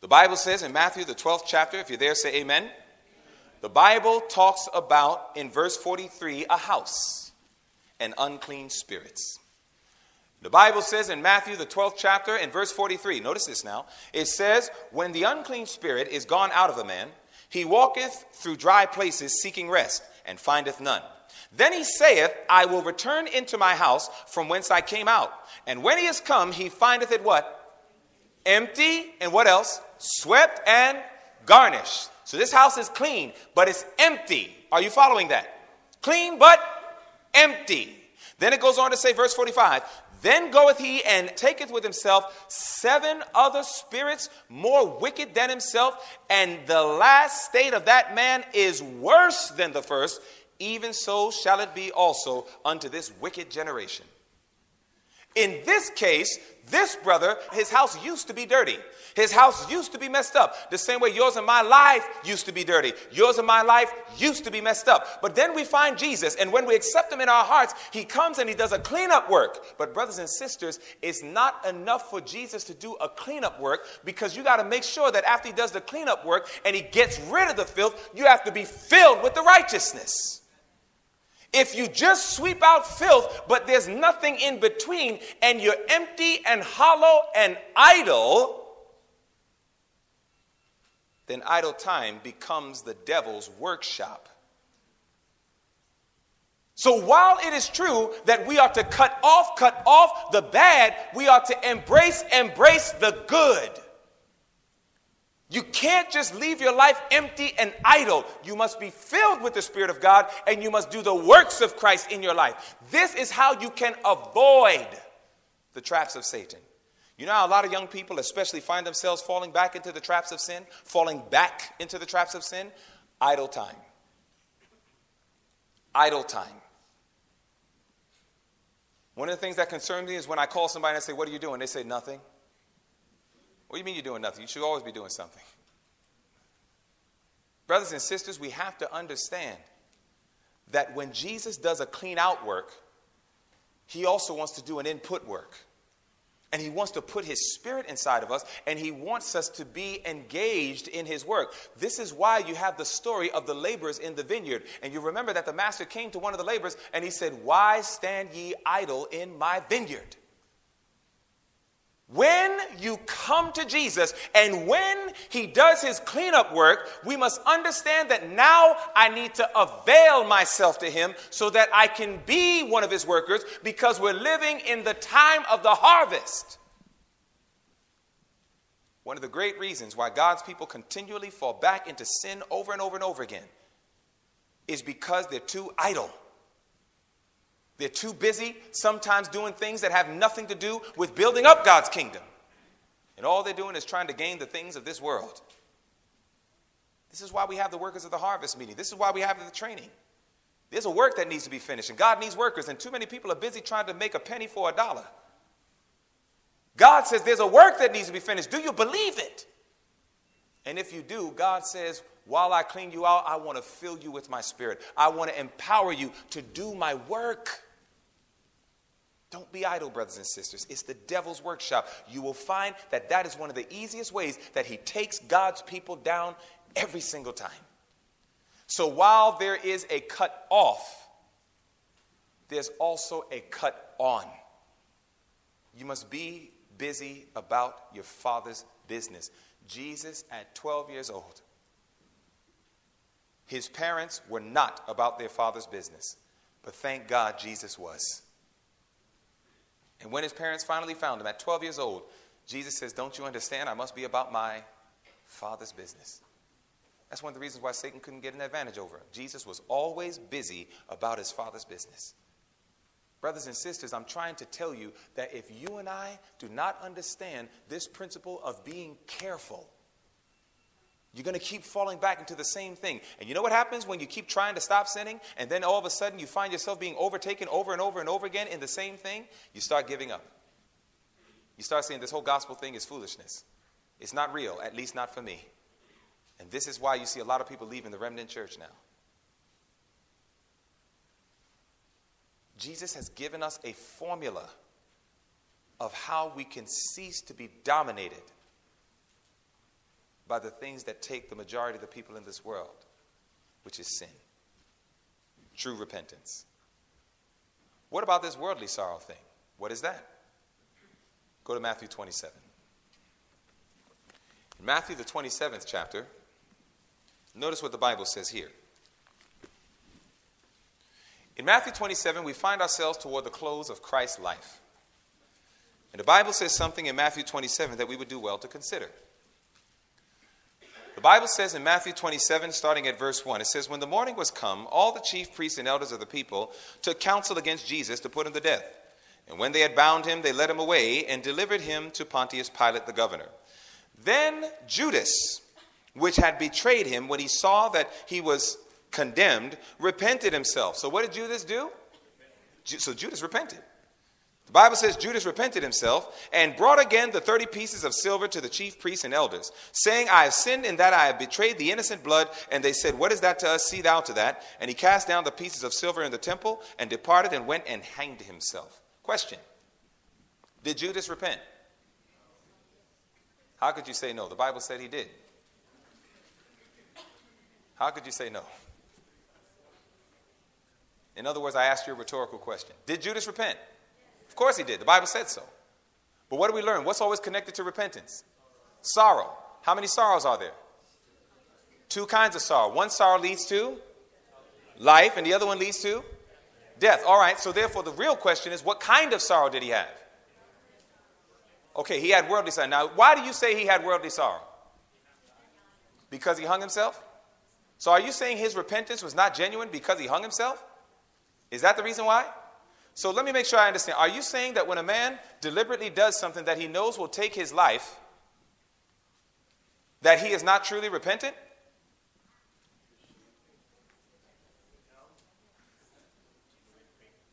The Bible says in Matthew, the 12th chapter, if you're there, say amen. The Bible talks about, in verse 43, a house and unclean spirits. The Bible says in Matthew, the 12th chapter, in verse 43, notice this now. It says, When the unclean spirit is gone out of a man, he walketh through dry places seeking rest, and findeth none. Then he saith, I will return into my house from whence I came out. And when he is come, he findeth it what? Empty, and what else? Swept and garnished. So this house is clean, but it's empty. Are you following that? Clean, but empty. Then it goes on to say, verse 45 Then goeth he and taketh with himself seven other spirits more wicked than himself, and the last state of that man is worse than the first. Even so shall it be also unto this wicked generation. In this case, this brother, his house used to be dirty. His house used to be messed up. The same way yours and my life used to be dirty. Yours and my life used to be messed up. But then we find Jesus, and when we accept him in our hearts, he comes and he does a cleanup work. But, brothers and sisters, it's not enough for Jesus to do a cleanup work because you got to make sure that after he does the cleanup work and he gets rid of the filth, you have to be filled with the righteousness. If you just sweep out filth, but there's nothing in between, and you're empty and hollow and idle, then idle time becomes the devil's workshop. So while it is true that we are to cut off, cut off the bad, we are to embrace, embrace the good. You can't just leave your life empty and idle. You must be filled with the Spirit of God and you must do the works of Christ in your life. This is how you can avoid the traps of Satan. You know how a lot of young people, especially, find themselves falling back into the traps of sin, falling back into the traps of sin? Idle time. Idle time. One of the things that concerns me is when I call somebody and I say, What are you doing? They say, Nothing. What do you mean you're doing nothing? You should always be doing something. Brothers and sisters, we have to understand that when Jesus does a clean out work, he also wants to do an input work. And he wants to put his spirit inside of us, and he wants us to be engaged in his work. This is why you have the story of the laborers in the vineyard. And you remember that the master came to one of the laborers and he said, Why stand ye idle in my vineyard? When you come to Jesus and when he does his cleanup work, we must understand that now I need to avail myself to him so that I can be one of his workers because we're living in the time of the harvest. One of the great reasons why God's people continually fall back into sin over and over and over again is because they're too idle. They're too busy sometimes doing things that have nothing to do with building up God's kingdom. And all they're doing is trying to gain the things of this world. This is why we have the workers of the harvest meeting. This is why we have the training. There's a work that needs to be finished, and God needs workers, and too many people are busy trying to make a penny for a dollar. God says there's a work that needs to be finished. Do you believe it? And if you do, God says, while I clean you out, I want to fill you with my spirit. I want to empower you to do my work. Don't be idle, brothers and sisters. It's the devil's workshop. You will find that that is one of the easiest ways that he takes God's people down every single time. So while there is a cut off, there's also a cut on. You must be busy about your father's business. Jesus, at 12 years old, his parents were not about their father's business, but thank God Jesus was. And when his parents finally found him at 12 years old, Jesus says, Don't you understand? I must be about my father's business. That's one of the reasons why Satan couldn't get an advantage over him. Jesus was always busy about his father's business. Brothers and sisters, I'm trying to tell you that if you and I do not understand this principle of being careful, you're going to keep falling back into the same thing. And you know what happens when you keep trying to stop sinning and then all of a sudden you find yourself being overtaken over and over and over again in the same thing? You start giving up. You start saying this whole gospel thing is foolishness. It's not real, at least not for me. And this is why you see a lot of people leaving the remnant church now. Jesus has given us a formula of how we can cease to be dominated by the things that take the majority of the people in this world, which is sin. True repentance. What about this worldly sorrow thing? What is that? Go to Matthew 27. In Matthew, the 27th chapter, notice what the Bible says here. In Matthew 27, we find ourselves toward the close of Christ's life. And the Bible says something in Matthew 27 that we would do well to consider. Bible says in Matthew 27, starting at verse 1, it says, When the morning was come, all the chief priests and elders of the people took counsel against Jesus to put him to death. And when they had bound him, they led him away and delivered him to Pontius Pilate the governor. Then Judas, which had betrayed him, when he saw that he was condemned, repented himself. So what did Judas do? So Judas repented. The Bible says Judas repented himself and brought again the 30 pieces of silver to the chief priests and elders, saying, I have sinned in that I have betrayed the innocent blood. And they said, What is that to us? See thou to that. And he cast down the pieces of silver in the temple and departed and went and hanged himself. Question Did Judas repent? How could you say no? The Bible said he did. How could you say no? In other words, I asked you a rhetorical question. Did Judas repent? Of course he did. The Bible said so. But what do we learn? What's always connected to repentance? Sorrow. How many sorrows are there? Two kinds of sorrow. One sorrow leads to life, and the other one leads to death. All right, so therefore, the real question is what kind of sorrow did he have? Okay, he had worldly sorrow. Now, why do you say he had worldly sorrow? Because he hung himself? So, are you saying his repentance was not genuine because he hung himself? Is that the reason why? So let me make sure I understand. Are you saying that when a man deliberately does something that he knows will take his life, that he is not truly repentant?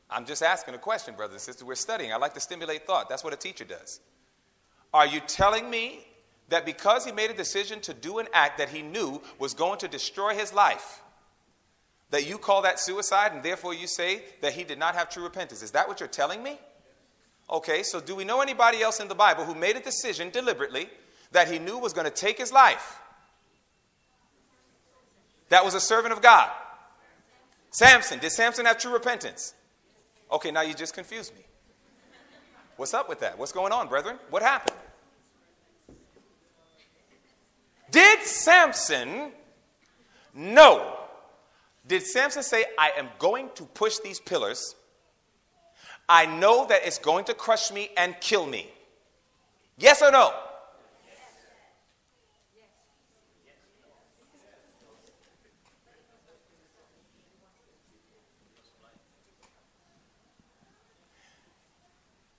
I'm just asking a question, brothers and sisters. We're studying. I like to stimulate thought. That's what a teacher does. Are you telling me that because he made a decision to do an act that he knew was going to destroy his life, that you call that suicide and therefore you say that he did not have true repentance. Is that what you're telling me? Okay, so do we know anybody else in the Bible who made a decision deliberately that he knew was going to take his life? That was a servant of God. Samson. Did Samson have true repentance? Okay, now you just confused me. What's up with that? What's going on, brethren? What happened? Did Samson know did Samson say, I am going to push these pillars? I know that it's going to crush me and kill me. Yes or no?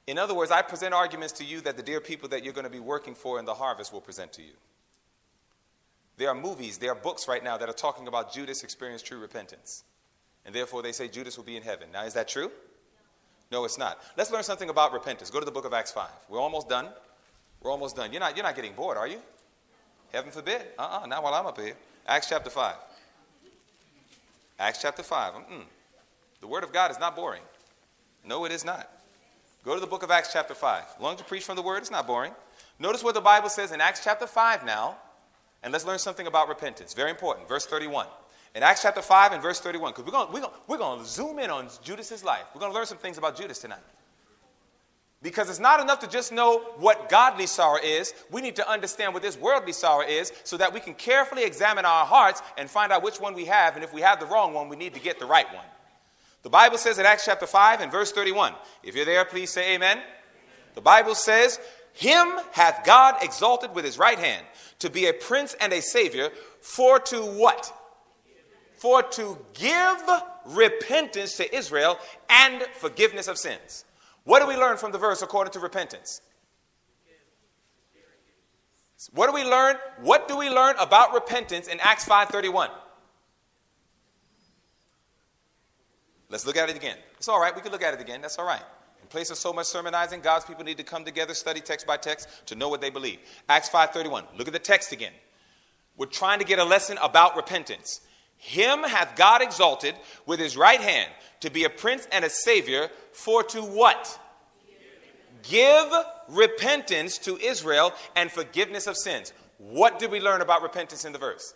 In other words, I present arguments to you that the dear people that you're going to be working for in the harvest will present to you. There are movies, there are books right now that are talking about Judas experienced true repentance. And therefore, they say Judas will be in heaven. Now, is that true? No, it's not. Let's learn something about repentance. Go to the book of Acts 5. We're almost done. We're almost done. You're not, you're not getting bored, are you? Heaven forbid. Uh uh-uh, uh not while I'm up here. Acts chapter 5. Acts chapter 5. Mm-mm. The Word of God is not boring. No, it is not. Go to the book of Acts chapter 5. Long to preach from the Word, it's not boring. Notice what the Bible says in Acts chapter 5 now. And let's learn something about repentance. Very important. Verse 31. In Acts chapter 5 and verse 31, because we're going we're gonna, we're gonna zoom in on Judas's life. We're going to learn some things about Judas tonight. Because it's not enough to just know what godly sorrow is. We need to understand what this worldly sorrow is so that we can carefully examine our hearts and find out which one we have. And if we have the wrong one, we need to get the right one. The Bible says in Acts chapter 5 and verse 31, if you're there, please say amen. The Bible says, Him hath God exalted with his right hand to be a prince and a savior, for to what? For to give repentance to Israel and forgiveness of sins. What do we learn from the verse according to repentance? What do we learn? What do we learn about repentance in Acts 5:31? Let's look at it again. It's all right. We can look at it again. That's all right place of so much sermonizing, God's people need to come together, study text by text to know what they believe. Acts 5:31. Look at the text again. We're trying to get a lesson about repentance. Him hath God exalted with his right hand to be a prince and a savior for to what? Give repentance to Israel and forgiveness of sins. What did we learn about repentance in the verse?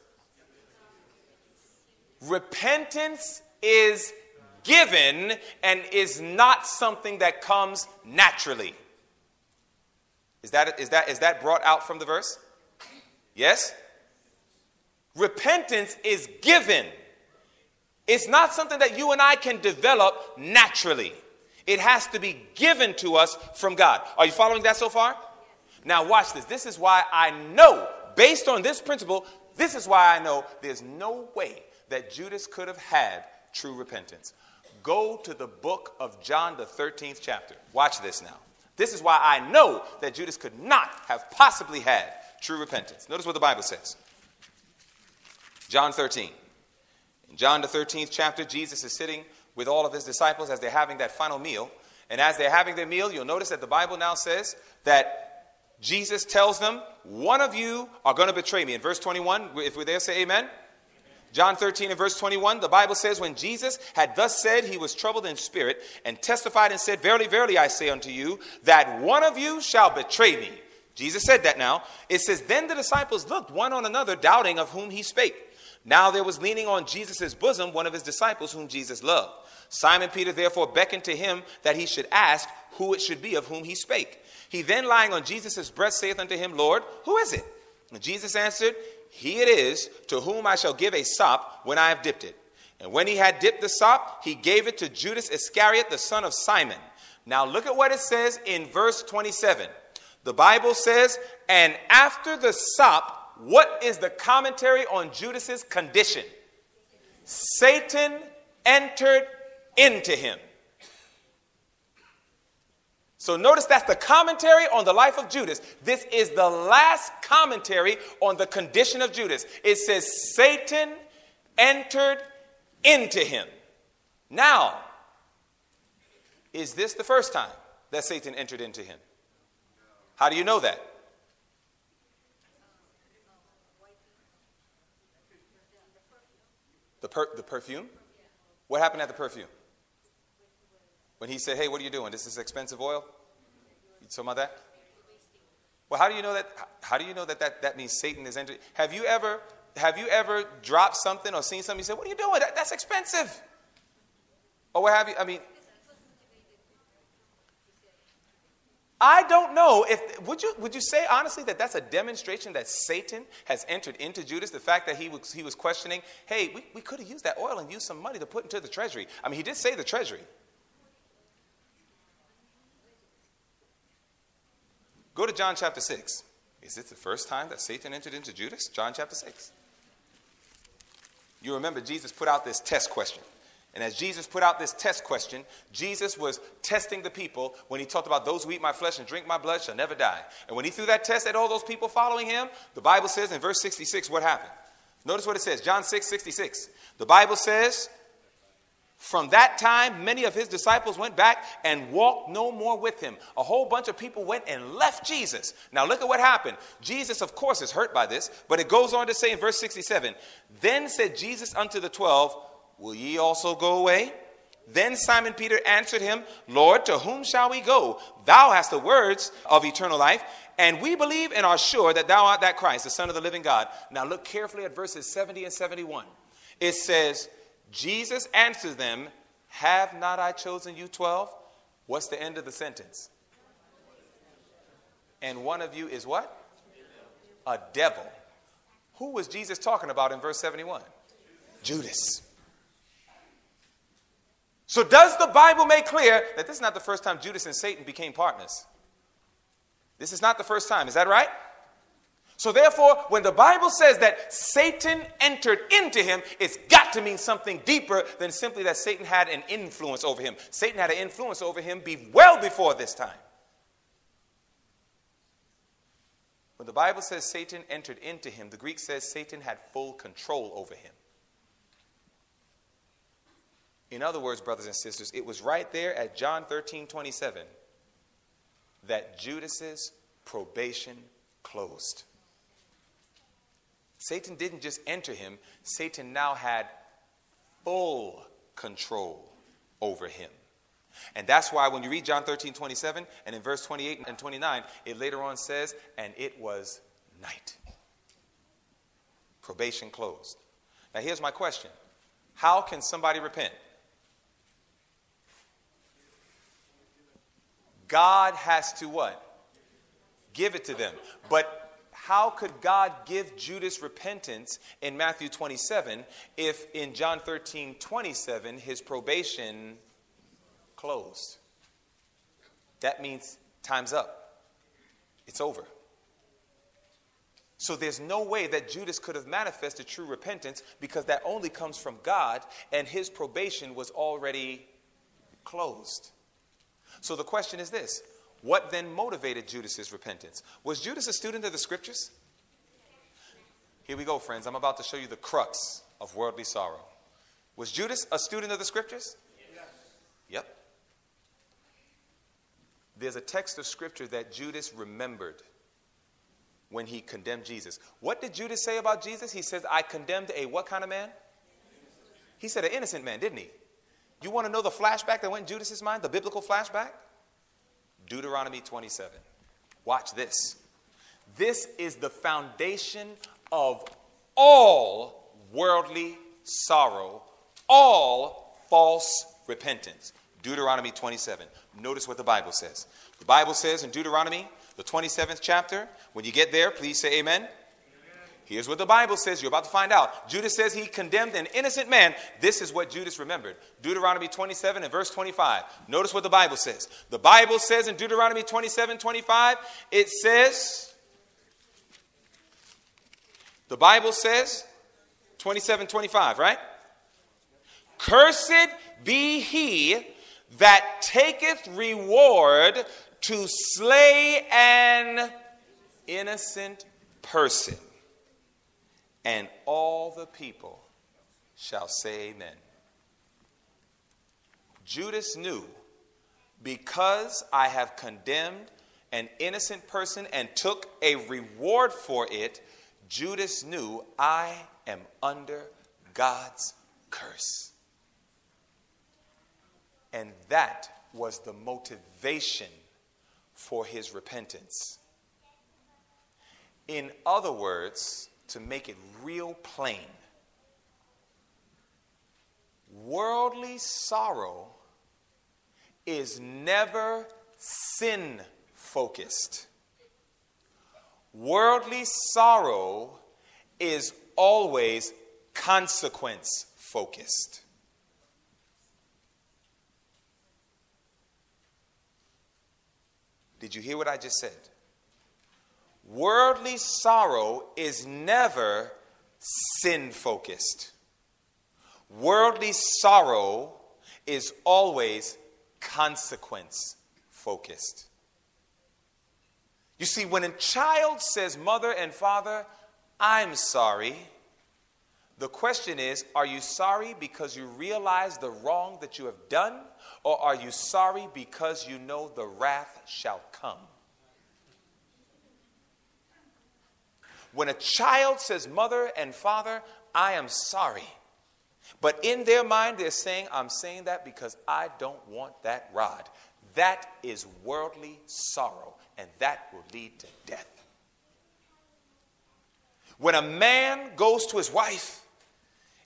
Repentance is given and is not something that comes naturally. Is that, is that, is that brought out from the verse? Yes? Repentance is given. It's not something that you and I can develop naturally. It has to be given to us from God. Are you following that so far? Now, watch this. This is why I know, based on this principle, this is why I know there's no way that Judas could have had true repentance. Go to the book of John, the 13th chapter. Watch this now. This is why I know that Judas could not have possibly had true repentance. Notice what the Bible says John 13. In John, the 13th chapter, Jesus is sitting with all of his disciples as they're having that final meal. And as they're having their meal, you'll notice that the Bible now says that Jesus tells them, One of you are going to betray me. In verse 21, if we're there, say amen. John 13 and verse 21, the Bible says, When Jesus had thus said, he was troubled in spirit and testified and said, Verily, verily, I say unto you, that one of you shall betray me. Jesus said that now. It says, Then the disciples looked one on another, doubting of whom he spake. Now there was leaning on Jesus' bosom one of his disciples whom Jesus loved. Simon Peter therefore beckoned to him that he should ask who it should be of whom he spake. He then, lying on Jesus' breast, saith unto him, Lord, who is it? And Jesus answered, he it is to whom I shall give a sop when I have dipped it. And when he had dipped the sop, he gave it to Judas Iscariot, the son of Simon. Now look at what it says in verse 27. The Bible says, and after the sop, what is the commentary on Judas's condition? Satan entered into him. So notice that's the commentary on the life of Judas. This is the last commentary on the condition of Judas. It says Satan entered into him. Now, is this the first time that Satan entered into him? How do you know that? The, per- the perfume? What happened at the perfume? When he said, Hey, what are you doing? This is expensive oil? Talking about that? Well, how do you know that? How do you know that that, that means Satan is entering? Have you ever have you ever dropped something or seen something? You said, "What are you doing? That, that's expensive." Or what have you? I mean, I don't know if would you would you say honestly that that's a demonstration that Satan has entered into Judas. The fact that he was he was questioning, "Hey, we, we could have used that oil and used some money to put into the treasury." I mean, he did say the treasury. Go to John chapter 6. Is it the first time that Satan entered into Judas? John chapter 6. You remember Jesus put out this test question. And as Jesus put out this test question, Jesus was testing the people when he talked about those who eat my flesh and drink my blood shall never die. And when he threw that test at all those people following him, the Bible says in verse 66 what happened. Notice what it says John 6 66. The Bible says, from that time, many of his disciples went back and walked no more with him. A whole bunch of people went and left Jesus. Now, look at what happened. Jesus, of course, is hurt by this, but it goes on to say in verse 67 Then said Jesus unto the twelve, Will ye also go away? Then Simon Peter answered him, Lord, to whom shall we go? Thou hast the words of eternal life, and we believe and are sure that thou art that Christ, the Son of the living God. Now, look carefully at verses 70 and 71. It says, Jesus answers them, Have not I chosen you 12? What's the end of the sentence? And one of you is what? A devil. Who was Jesus talking about in verse 71? Judas. So, does the Bible make clear that this is not the first time Judas and Satan became partners? This is not the first time. Is that right? So, therefore, when the Bible says that Satan entered into him, it's got to mean something deeper than simply that Satan had an influence over him. Satan had an influence over him be well before this time. When the Bible says Satan entered into him, the Greek says Satan had full control over him. In other words, brothers and sisters, it was right there at John 13 27 that Judas's probation closed. Satan didn't just enter him, Satan now had full control over him. And that's why when you read John 13, 27, and in verse 28 and 29, it later on says, and it was night. Probation closed. Now here's my question How can somebody repent? God has to what? Give it to them. But how could God give Judas repentance in Matthew 27 if in John 13 27 his probation closed? That means time's up, it's over. So there's no way that Judas could have manifested true repentance because that only comes from God and his probation was already closed. So the question is this what then motivated Judas's repentance? Was Judas a student of the scriptures? Here we go, friends. I'm about to show you the crux of worldly sorrow. Was Judas a student of the scriptures? Yes. Yep. There's a text of scripture that Judas remembered when he condemned Jesus. What did Judas say about Jesus? He says, I condemned a what kind of man? He said an innocent man, didn't he? You want to know the flashback that went in Judas's mind, the biblical flashback? Deuteronomy 27. Watch this. This is the foundation of all worldly sorrow, all false repentance. Deuteronomy 27. Notice what the Bible says. The Bible says in Deuteronomy, the 27th chapter, when you get there, please say amen. Here's what the Bible says. You're about to find out. Judas says he condemned an innocent man. This is what Judas remembered. Deuteronomy 27 and verse 25. Notice what the Bible says. The Bible says in Deuteronomy 27 25, it says, the Bible says, 27 25, right? Cursed be he that taketh reward to slay an innocent person. And all the people shall say amen. Judas knew because I have condemned an innocent person and took a reward for it, Judas knew I am under God's curse. And that was the motivation for his repentance. In other words, to make it real plain, worldly sorrow is never sin focused. Worldly sorrow is always consequence focused. Did you hear what I just said? Worldly sorrow is never sin focused. Worldly sorrow is always consequence focused. You see, when a child says, Mother and Father, I'm sorry, the question is, are you sorry because you realize the wrong that you have done, or are you sorry because you know the wrath shall come? When a child says, Mother and Father, I am sorry, but in their mind they're saying, I'm saying that because I don't want that rod. That is worldly sorrow, and that will lead to death. When a man goes to his wife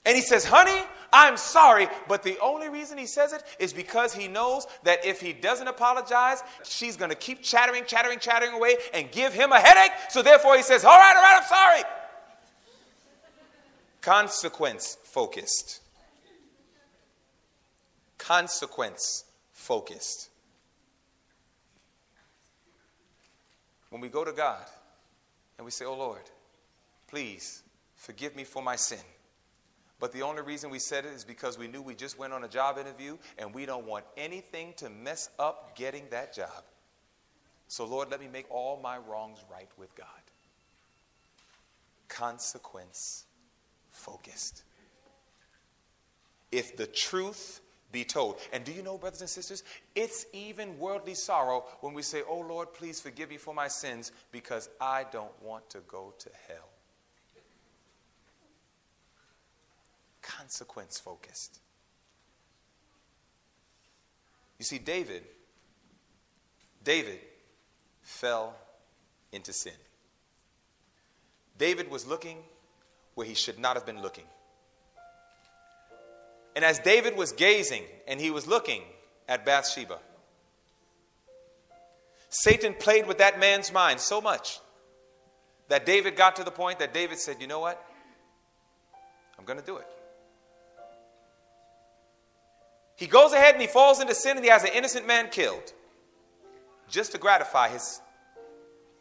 and he says, Honey, I'm sorry, but the only reason he says it is because he knows that if he doesn't apologize, she's going to keep chattering, chattering, chattering away and give him a headache. So therefore he says, All right, all right, I'm sorry. Consequence focused. Consequence focused. When we go to God and we say, Oh Lord, please forgive me for my sin. But the only reason we said it is because we knew we just went on a job interview and we don't want anything to mess up getting that job. So, Lord, let me make all my wrongs right with God. Consequence focused. If the truth be told. And do you know, brothers and sisters, it's even worldly sorrow when we say, Oh Lord, please forgive me for my sins because I don't want to go to hell. Consequence focused. You see, David, David fell into sin. David was looking where he should not have been looking. And as David was gazing and he was looking at Bathsheba, Satan played with that man's mind so much that David got to the point that David said, You know what? I'm going to do it. He goes ahead and he falls into sin and he has an innocent man killed just to gratify his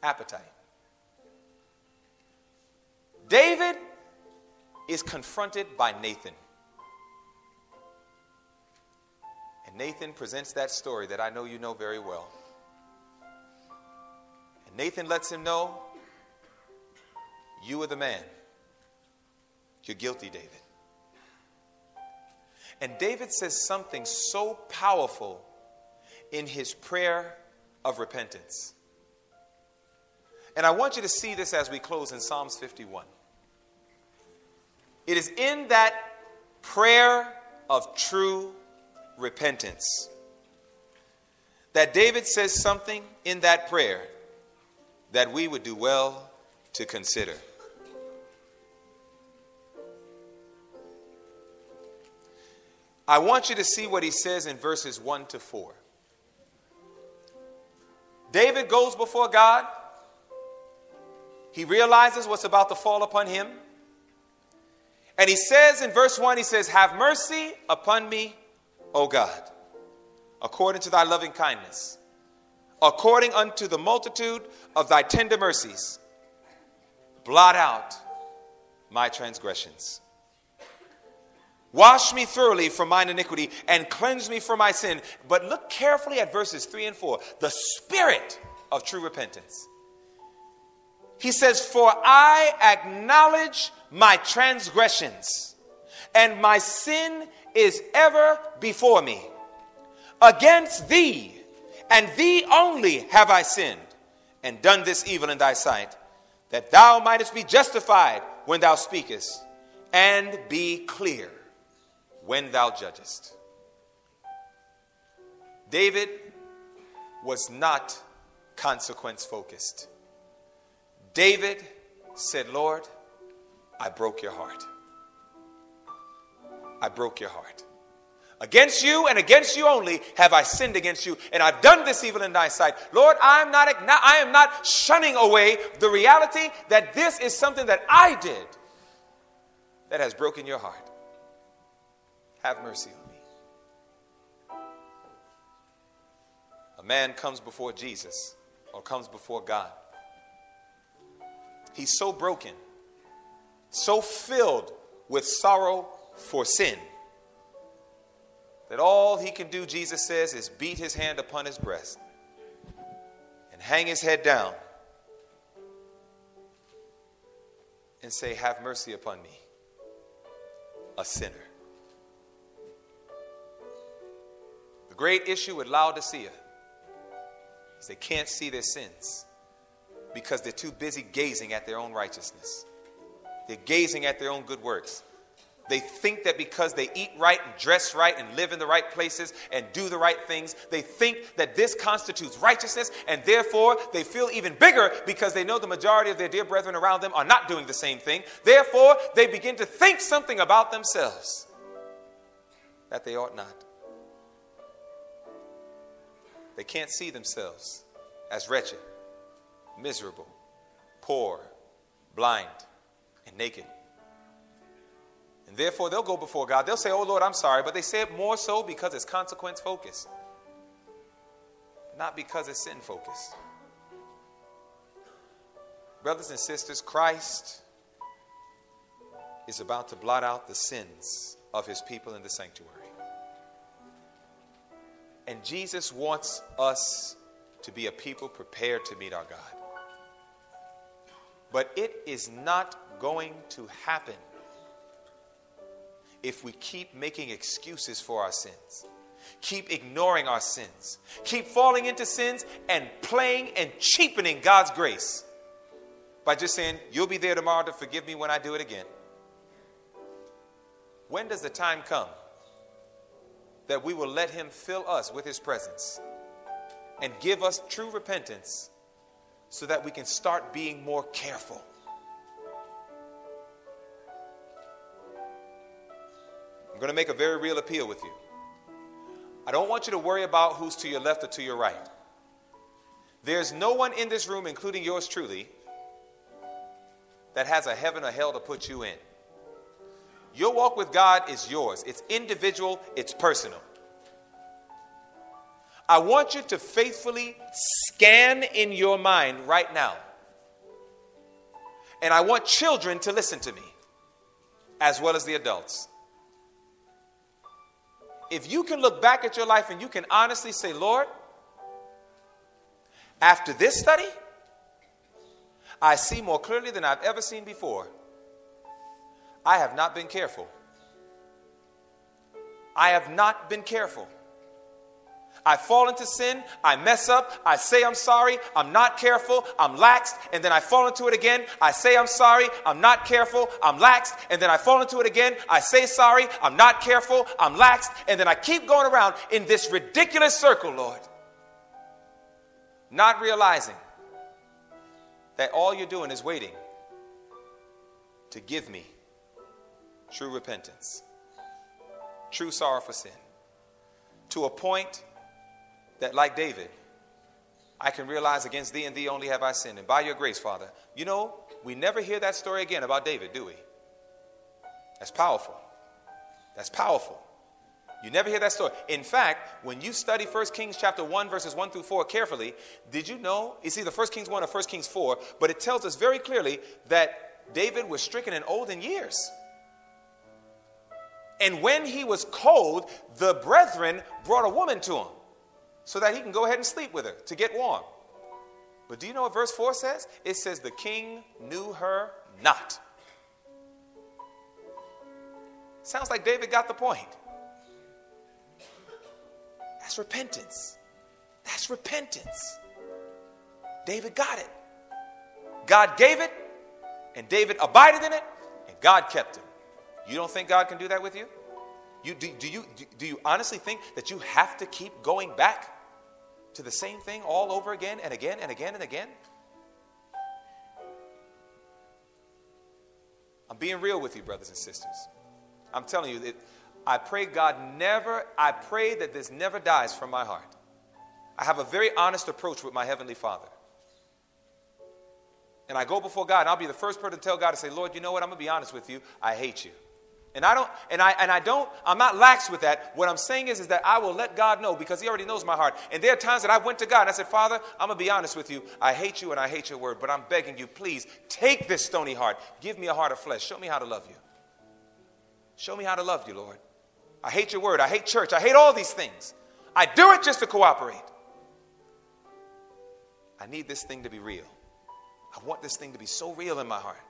appetite. David is confronted by Nathan. And Nathan presents that story that I know you know very well. And Nathan lets him know you are the man. You're guilty, David. And David says something so powerful in his prayer of repentance. And I want you to see this as we close in Psalms 51. It is in that prayer of true repentance that David says something in that prayer that we would do well to consider. I want you to see what he says in verses 1 to 4. David goes before God. He realizes what's about to fall upon him. And he says in verse 1, he says, Have mercy upon me, O God, according to thy loving kindness, according unto the multitude of thy tender mercies. Blot out my transgressions. Wash me thoroughly from mine iniquity and cleanse me from my sin. But look carefully at verses 3 and 4 the spirit of true repentance. He says, For I acknowledge my transgressions, and my sin is ever before me. Against thee, and thee only have I sinned, and done this evil in thy sight, that thou mightest be justified when thou speakest, and be clear when thou judgest. David was not consequence focused. David said, Lord, I broke your heart. I broke your heart. Against you and against you only have I sinned against you, and I've done this evil in thy sight. Lord, I am not, I am not shunning away the reality that this is something that I did that has broken your heart. Have mercy on me. A man comes before Jesus or comes before God. He's so broken, so filled with sorrow for sin, that all he can do, Jesus says, is beat his hand upon his breast and hang his head down and say, Have mercy upon me, a sinner. Great issue with Laodicea is they can't see their sins because they're too busy gazing at their own righteousness. They're gazing at their own good works. They think that because they eat right and dress right and live in the right places and do the right things, they think that this constitutes righteousness, and therefore they feel even bigger because they know the majority of their dear brethren around them are not doing the same thing. Therefore, they begin to think something about themselves that they ought not. They can't see themselves as wretched, miserable, poor, blind, and naked. And therefore, they'll go before God. They'll say, Oh Lord, I'm sorry. But they say it more so because it's consequence focused, not because it's sin focused. Brothers and sisters, Christ is about to blot out the sins of his people in the sanctuary. And Jesus wants us to be a people prepared to meet our God. But it is not going to happen if we keep making excuses for our sins, keep ignoring our sins, keep falling into sins and playing and cheapening God's grace by just saying, You'll be there tomorrow to forgive me when I do it again. When does the time come that we will let Him fill us with His presence and give us true repentance so that we can start being more careful. I'm going to make a very real appeal with you. I don't want you to worry about who's to your left or to your right. There's no one in this room, including yours truly, that has a heaven or hell to put you in. Your walk with God is yours, it's individual, it's personal. I want you to faithfully scan in your mind right now. And I want children to listen to me, as well as the adults. if you can look back at your life and you can honestly say, Lord, after this study, I see more clearly than I've ever seen before. I have not been careful. I have not been careful. I fall into sin, I mess up, I say I'm sorry, I'm not careful, I'm laxed, and then I fall into it again. I say I'm sorry, I'm not careful, I'm laxed, and then I fall into it again. I say sorry, I'm not careful, I'm laxed, and then I keep going around in this ridiculous circle, Lord. Not realizing that all you're doing is waiting to give me true repentance, true sorrow for sin, to a point that, like David, I can realize against thee and thee only have I sinned. And by your grace, Father, you know, we never hear that story again about David, do we? That's powerful. That's powerful. You never hear that story. In fact, when you study 1 Kings chapter 1, verses 1 through 4 carefully, did you know? It's either 1 Kings 1 or 1 Kings 4, but it tells us very clearly that David was stricken and old in years. And when he was cold, the brethren brought a woman to him so that he can go ahead and sleep with her to get warm. But do you know what verse 4 says? It says, The king knew her not. Sounds like David got the point. That's repentance. That's repentance. David got it. God gave it, and David abided in it, and God kept him. You don't think God can do that with you? You, do, do, you, do, do you honestly think that you have to keep going back to the same thing all over again and again and again and again? I'm being real with you, brothers and sisters. I'm telling you, it, I pray God never, I pray that this never dies from my heart. I have a very honest approach with my Heavenly Father. And I go before God, and I'll be the first person to tell God to say, Lord, you know what? I'm going to be honest with you. I hate you. And I don't, and I, and I don't, I'm not lax with that. What I'm saying is, is that I will let God know because He already knows my heart. And there are times that I went to God and I said, Father, I'm gonna be honest with you. I hate you and I hate your word, but I'm begging you, please take this stony heart. Give me a heart of flesh. Show me how to love you. Show me how to love you, Lord. I hate your word. I hate church. I hate all these things. I do it just to cooperate. I need this thing to be real. I want this thing to be so real in my heart.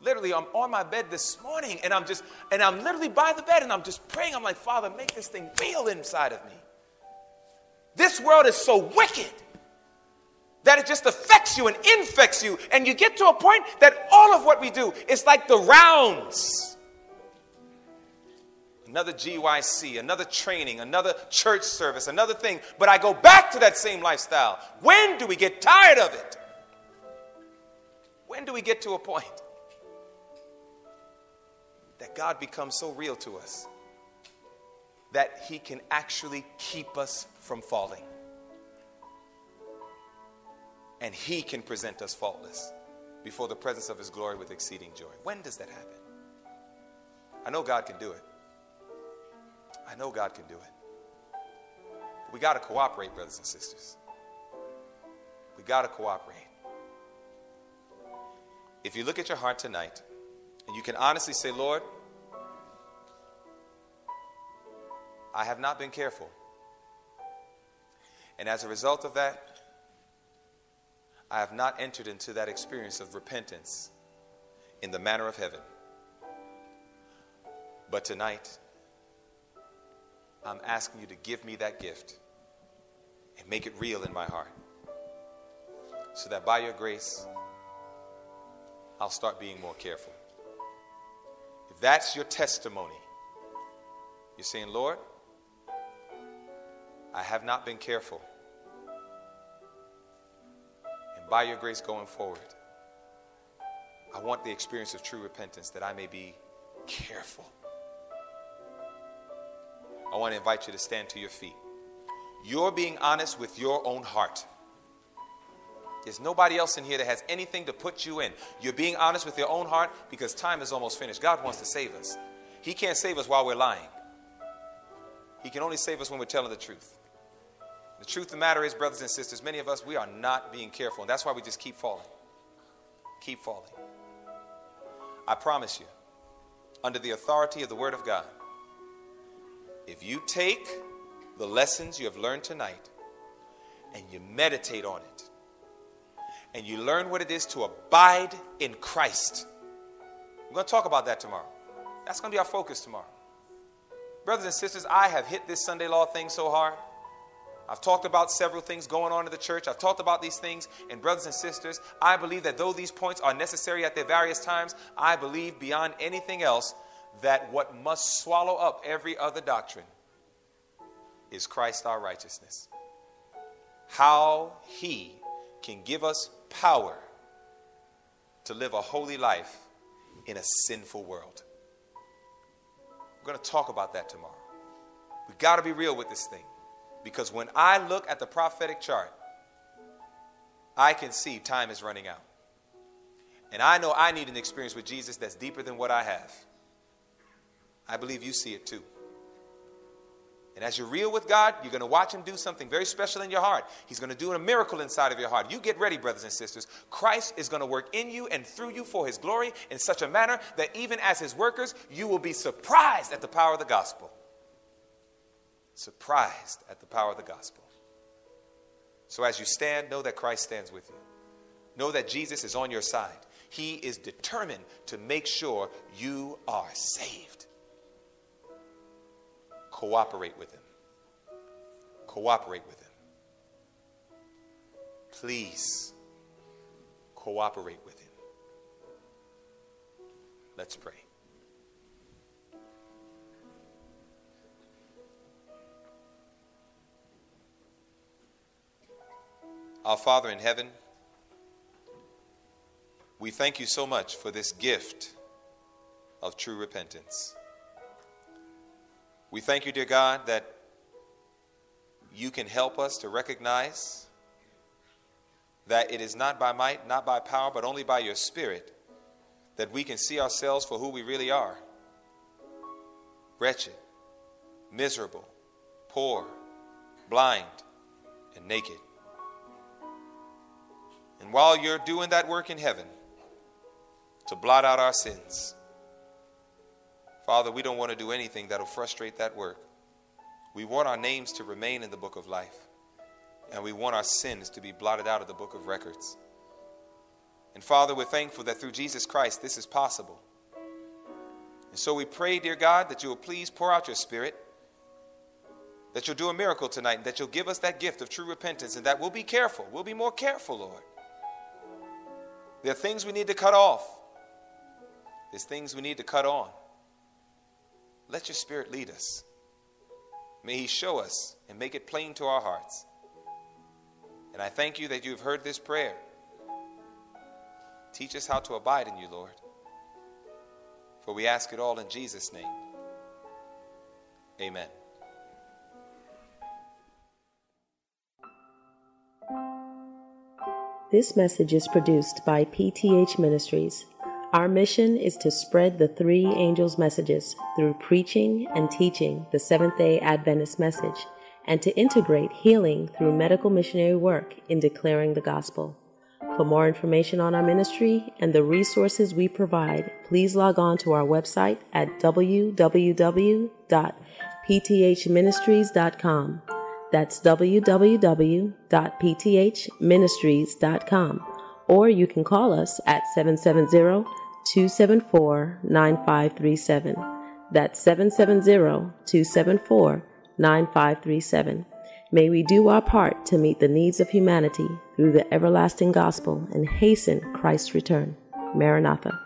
Literally, I'm on my bed this morning and I'm just, and I'm literally by the bed and I'm just praying. I'm like, Father, make this thing real inside of me. This world is so wicked that it just affects you and infects you. And you get to a point that all of what we do is like the rounds. Another GYC, another training, another church service, another thing. But I go back to that same lifestyle. When do we get tired of it? When do we get to a point that God becomes so real to us that He can actually keep us from falling. And He can present us faultless before the presence of His glory with exceeding joy. When does that happen? I know God can do it. I know God can do it. We got to cooperate, brothers and sisters. We got to cooperate. If you look at your heart tonight, and you can honestly say, Lord, I have not been careful. And as a result of that, I have not entered into that experience of repentance in the manner of heaven. But tonight, I'm asking you to give me that gift and make it real in my heart. So that by your grace, I'll start being more careful. That's your testimony, you're saying, Lord, I have not been careful. And by your grace going forward, I want the experience of true repentance that I may be careful. I want to invite you to stand to your feet. You're being honest with your own heart. There's nobody else in here that has anything to put you in. You're being honest with your own heart because time is almost finished. God wants to save us. He can't save us while we're lying, He can only save us when we're telling the truth. The truth of the matter is, brothers and sisters, many of us, we are not being careful. And that's why we just keep falling. Keep falling. I promise you, under the authority of the Word of God, if you take the lessons you have learned tonight and you meditate on it, and you learn what it is to abide in Christ, we're going to talk about that tomorrow. That's going to be our focus tomorrow. Brothers and sisters, I have hit this Sunday law thing so hard. I've talked about several things going on in the church. I've talked about these things. And, brothers and sisters, I believe that though these points are necessary at their various times, I believe beyond anything else that what must swallow up every other doctrine is Christ our righteousness. How he can give us power to live a holy life in a sinful world. We're going to talk about that tomorrow. We've got to be real with this thing. Because when I look at the prophetic chart, I can see time is running out. And I know I need an experience with Jesus that's deeper than what I have. I believe you see it too. And as you're real with God, you're going to watch Him do something very special in your heart. He's going to do a miracle inside of your heart. You get ready, brothers and sisters. Christ is going to work in you and through you for His glory in such a manner that even as His workers, you will be surprised at the power of the gospel. Surprised at the power of the gospel. So as you stand, know that Christ stands with you. Know that Jesus is on your side. He is determined to make sure you are saved. Cooperate with Him. Cooperate with Him. Please cooperate with Him. Let's pray. Our Father in heaven, we thank you so much for this gift of true repentance. We thank you, dear God, that you can help us to recognize that it is not by might, not by power, but only by your Spirit that we can see ourselves for who we really are wretched, miserable, poor, blind, and naked. And while you're doing that work in heaven to blot out our sins, Father, we don't want to do anything that'll frustrate that work. We want our names to remain in the book of life, and we want our sins to be blotted out of the book of records. And Father, we're thankful that through Jesus Christ this is possible. And so we pray, dear God, that you will please pour out your Spirit, that you'll do a miracle tonight, and that you'll give us that gift of true repentance, and that we'll be careful. We'll be more careful, Lord. There are things we need to cut off, there's things we need to cut on. Let your Spirit lead us. May He show us and make it plain to our hearts. And I thank you that you have heard this prayer. Teach us how to abide in you, Lord. For we ask it all in Jesus' name. Amen. This message is produced by PTH Ministries our mission is to spread the three angels' messages through preaching and teaching the Seventh day Adventist message, and to integrate healing through medical missionary work in declaring the gospel. For more information on our ministry and the resources we provide, please log on to our website at www.pthministries.com. That's www.pthministries.com or you can call us at 770 274 9537. That's 770 274 9537. May we do our part to meet the needs of humanity through the everlasting gospel and hasten Christ's return. Maranatha.